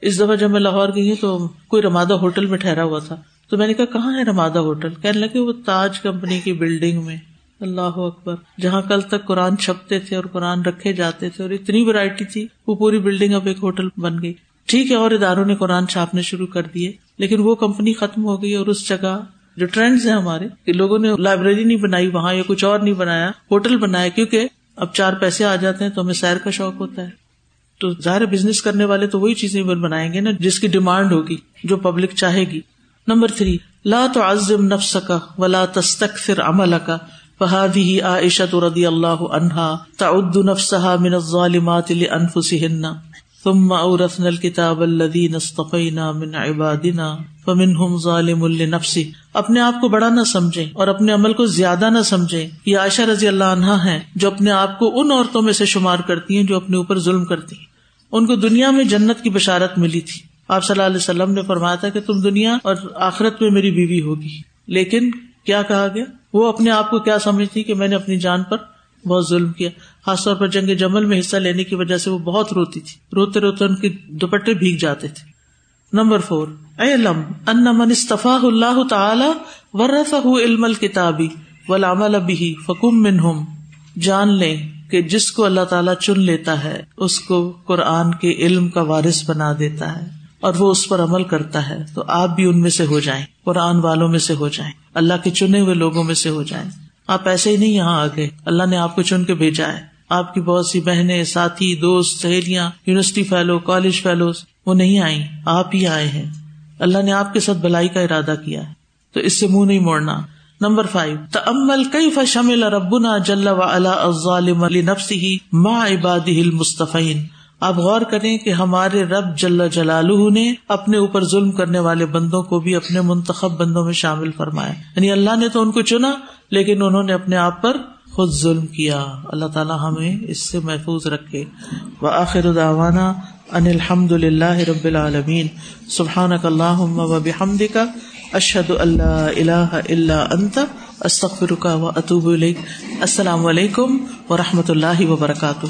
اس دفعہ جب میں لاہور گئی تو کوئی رمادہ ہوٹل میں ٹھہرا ہوا تھا۔ تو میں نے کہا، کہاں ہے رمادہ ہوٹل؟ کہنے لگے، وہ تاج کمپنی کی بلڈنگ میں اللہ اکبر، جہاں کل تک قرآن چھپتے تھے اور قرآن رکھے جاتے تھے اور اتنی ویرائٹی تھی، وہ پوری بلڈنگ اب ایک ہوٹل بن گئی۔ ٹھیک ہے، اور اداروں نے قرآن چھاپنے شروع کر دیے، لیکن وہ کمپنی ختم ہو گئی اور اس جگہ جو ٹرینڈز ہیں ہمارے، کہ لوگوں نے لائبریری نہیں بنائی، وہاں یا کچھ اور نہیں بنایا ہوٹل بنایا، کیونکہ اب چار پیسے آ جاتے ہیں تو ہمیں سیر کا شوق ہوتا ہے۔ تو ظاہر بزنس کرنے والے تو وہی چیزیں بنائیں گے نا، جس کی ڈیمانڈ ہوگی، جو پبلک چاہے گی۔ نمبر تھری لا تو عزم نفس کا ولا تستک پھر عمل کا فہادی عائشة رضی اللہ عنہا تعد نفسها من الظالمات لأنفسهن. ثم اورثنا الكتاب الذين اصطفينا من عبادنا، فمنهم ظالم لنفسه. اپنے آپ کو بڑا نہ سمجھیں اور اپنے عمل کو زیادہ نہ سمجھیں۔ یہ عائشہ رضی اللہ عنہا ہیں جو اپنے آپ کو ان عورتوں میں سے شمار کرتی ہیں جو اپنے اوپر ظلم کرتی ہیں۔ ان کو دنیا میں جنت کی بشارت ملی تھی۔ آپ صلی اللہ علیہ وسلم نے فرمایا تھا کہ تم دنیا اور آخرت میں میری بیوی ہوگی۔ لیکن کیا کہا گیا؟ وہ اپنے آپ کو کیا سمجھتی کہ میں نے اپنی جان پر بہت ظلم کیا؟ خاص طور پر جنگ جمل میں حصہ لینے کی وجہ سے وہ بہت روتی تھی۔ روتے روتے ان کے دوپٹے بھیگ جاتے تھے۔ نمبر فور علم ان من استفا اللہ تعالی ورث علم الکتابی ولامل ابھی فکم منہم۔ جان لیں کہ جس کو اللہ تعالیٰ چن لیتا ہے، اس کو قرآن کے علم کا وارث بنا دیتا ہے۔ اور وہ اس پر عمل کرتا ہے، تو آپ بھی ان میں سے ہو جائیں، قرآن والوں میں سے ہو جائیں، اللہ کے چنے ہوئے لوگوں میں سے ہو جائیں۔ آپ ایسے ہی نہیں یہاں آگے، اللہ نے آپ کو چن کے بھیجا ہے۔ آپ کی بہت سی بہنیں، ساتھی، دوست، سہیلیاں، یونیورسٹی فیلو، کالج فیلوز، وہ نہیں آئی آپ ہی آئے ہیں۔ اللہ نے آپ کے ساتھ بلائی کا ارادہ کیا ہے۔ تو اس سے منہ نہیں موڑنا۔ نمبر فائیو تمل کئی فشمل ربنا جل و ظالم علی نفسی ماں عباد المصطفین۔ آپ غور کریں کہ ہمارے رب جل جلال نے اپنے اوپر ظلم کرنے والے بندوں کو بھی اپنے منتخب بندوں میں شامل فرمایا۔ یعنی اللہ نے تو ان کو چنا، لیکن انہوں نے اپنے آپ پر خود ظلم کیا۔ اللہ تعالیٰ ہمیں اس سے محفوظ رکھے۔ وآخر دعوانا ان الحمد للہ رب العالمین۔ سبحان اللہ و بحمد کا اشد اللہ اللہ اللہ انت، استغفرک و اطوب السلام علیکم و رحمۃ اللہ وبرکاتہ۔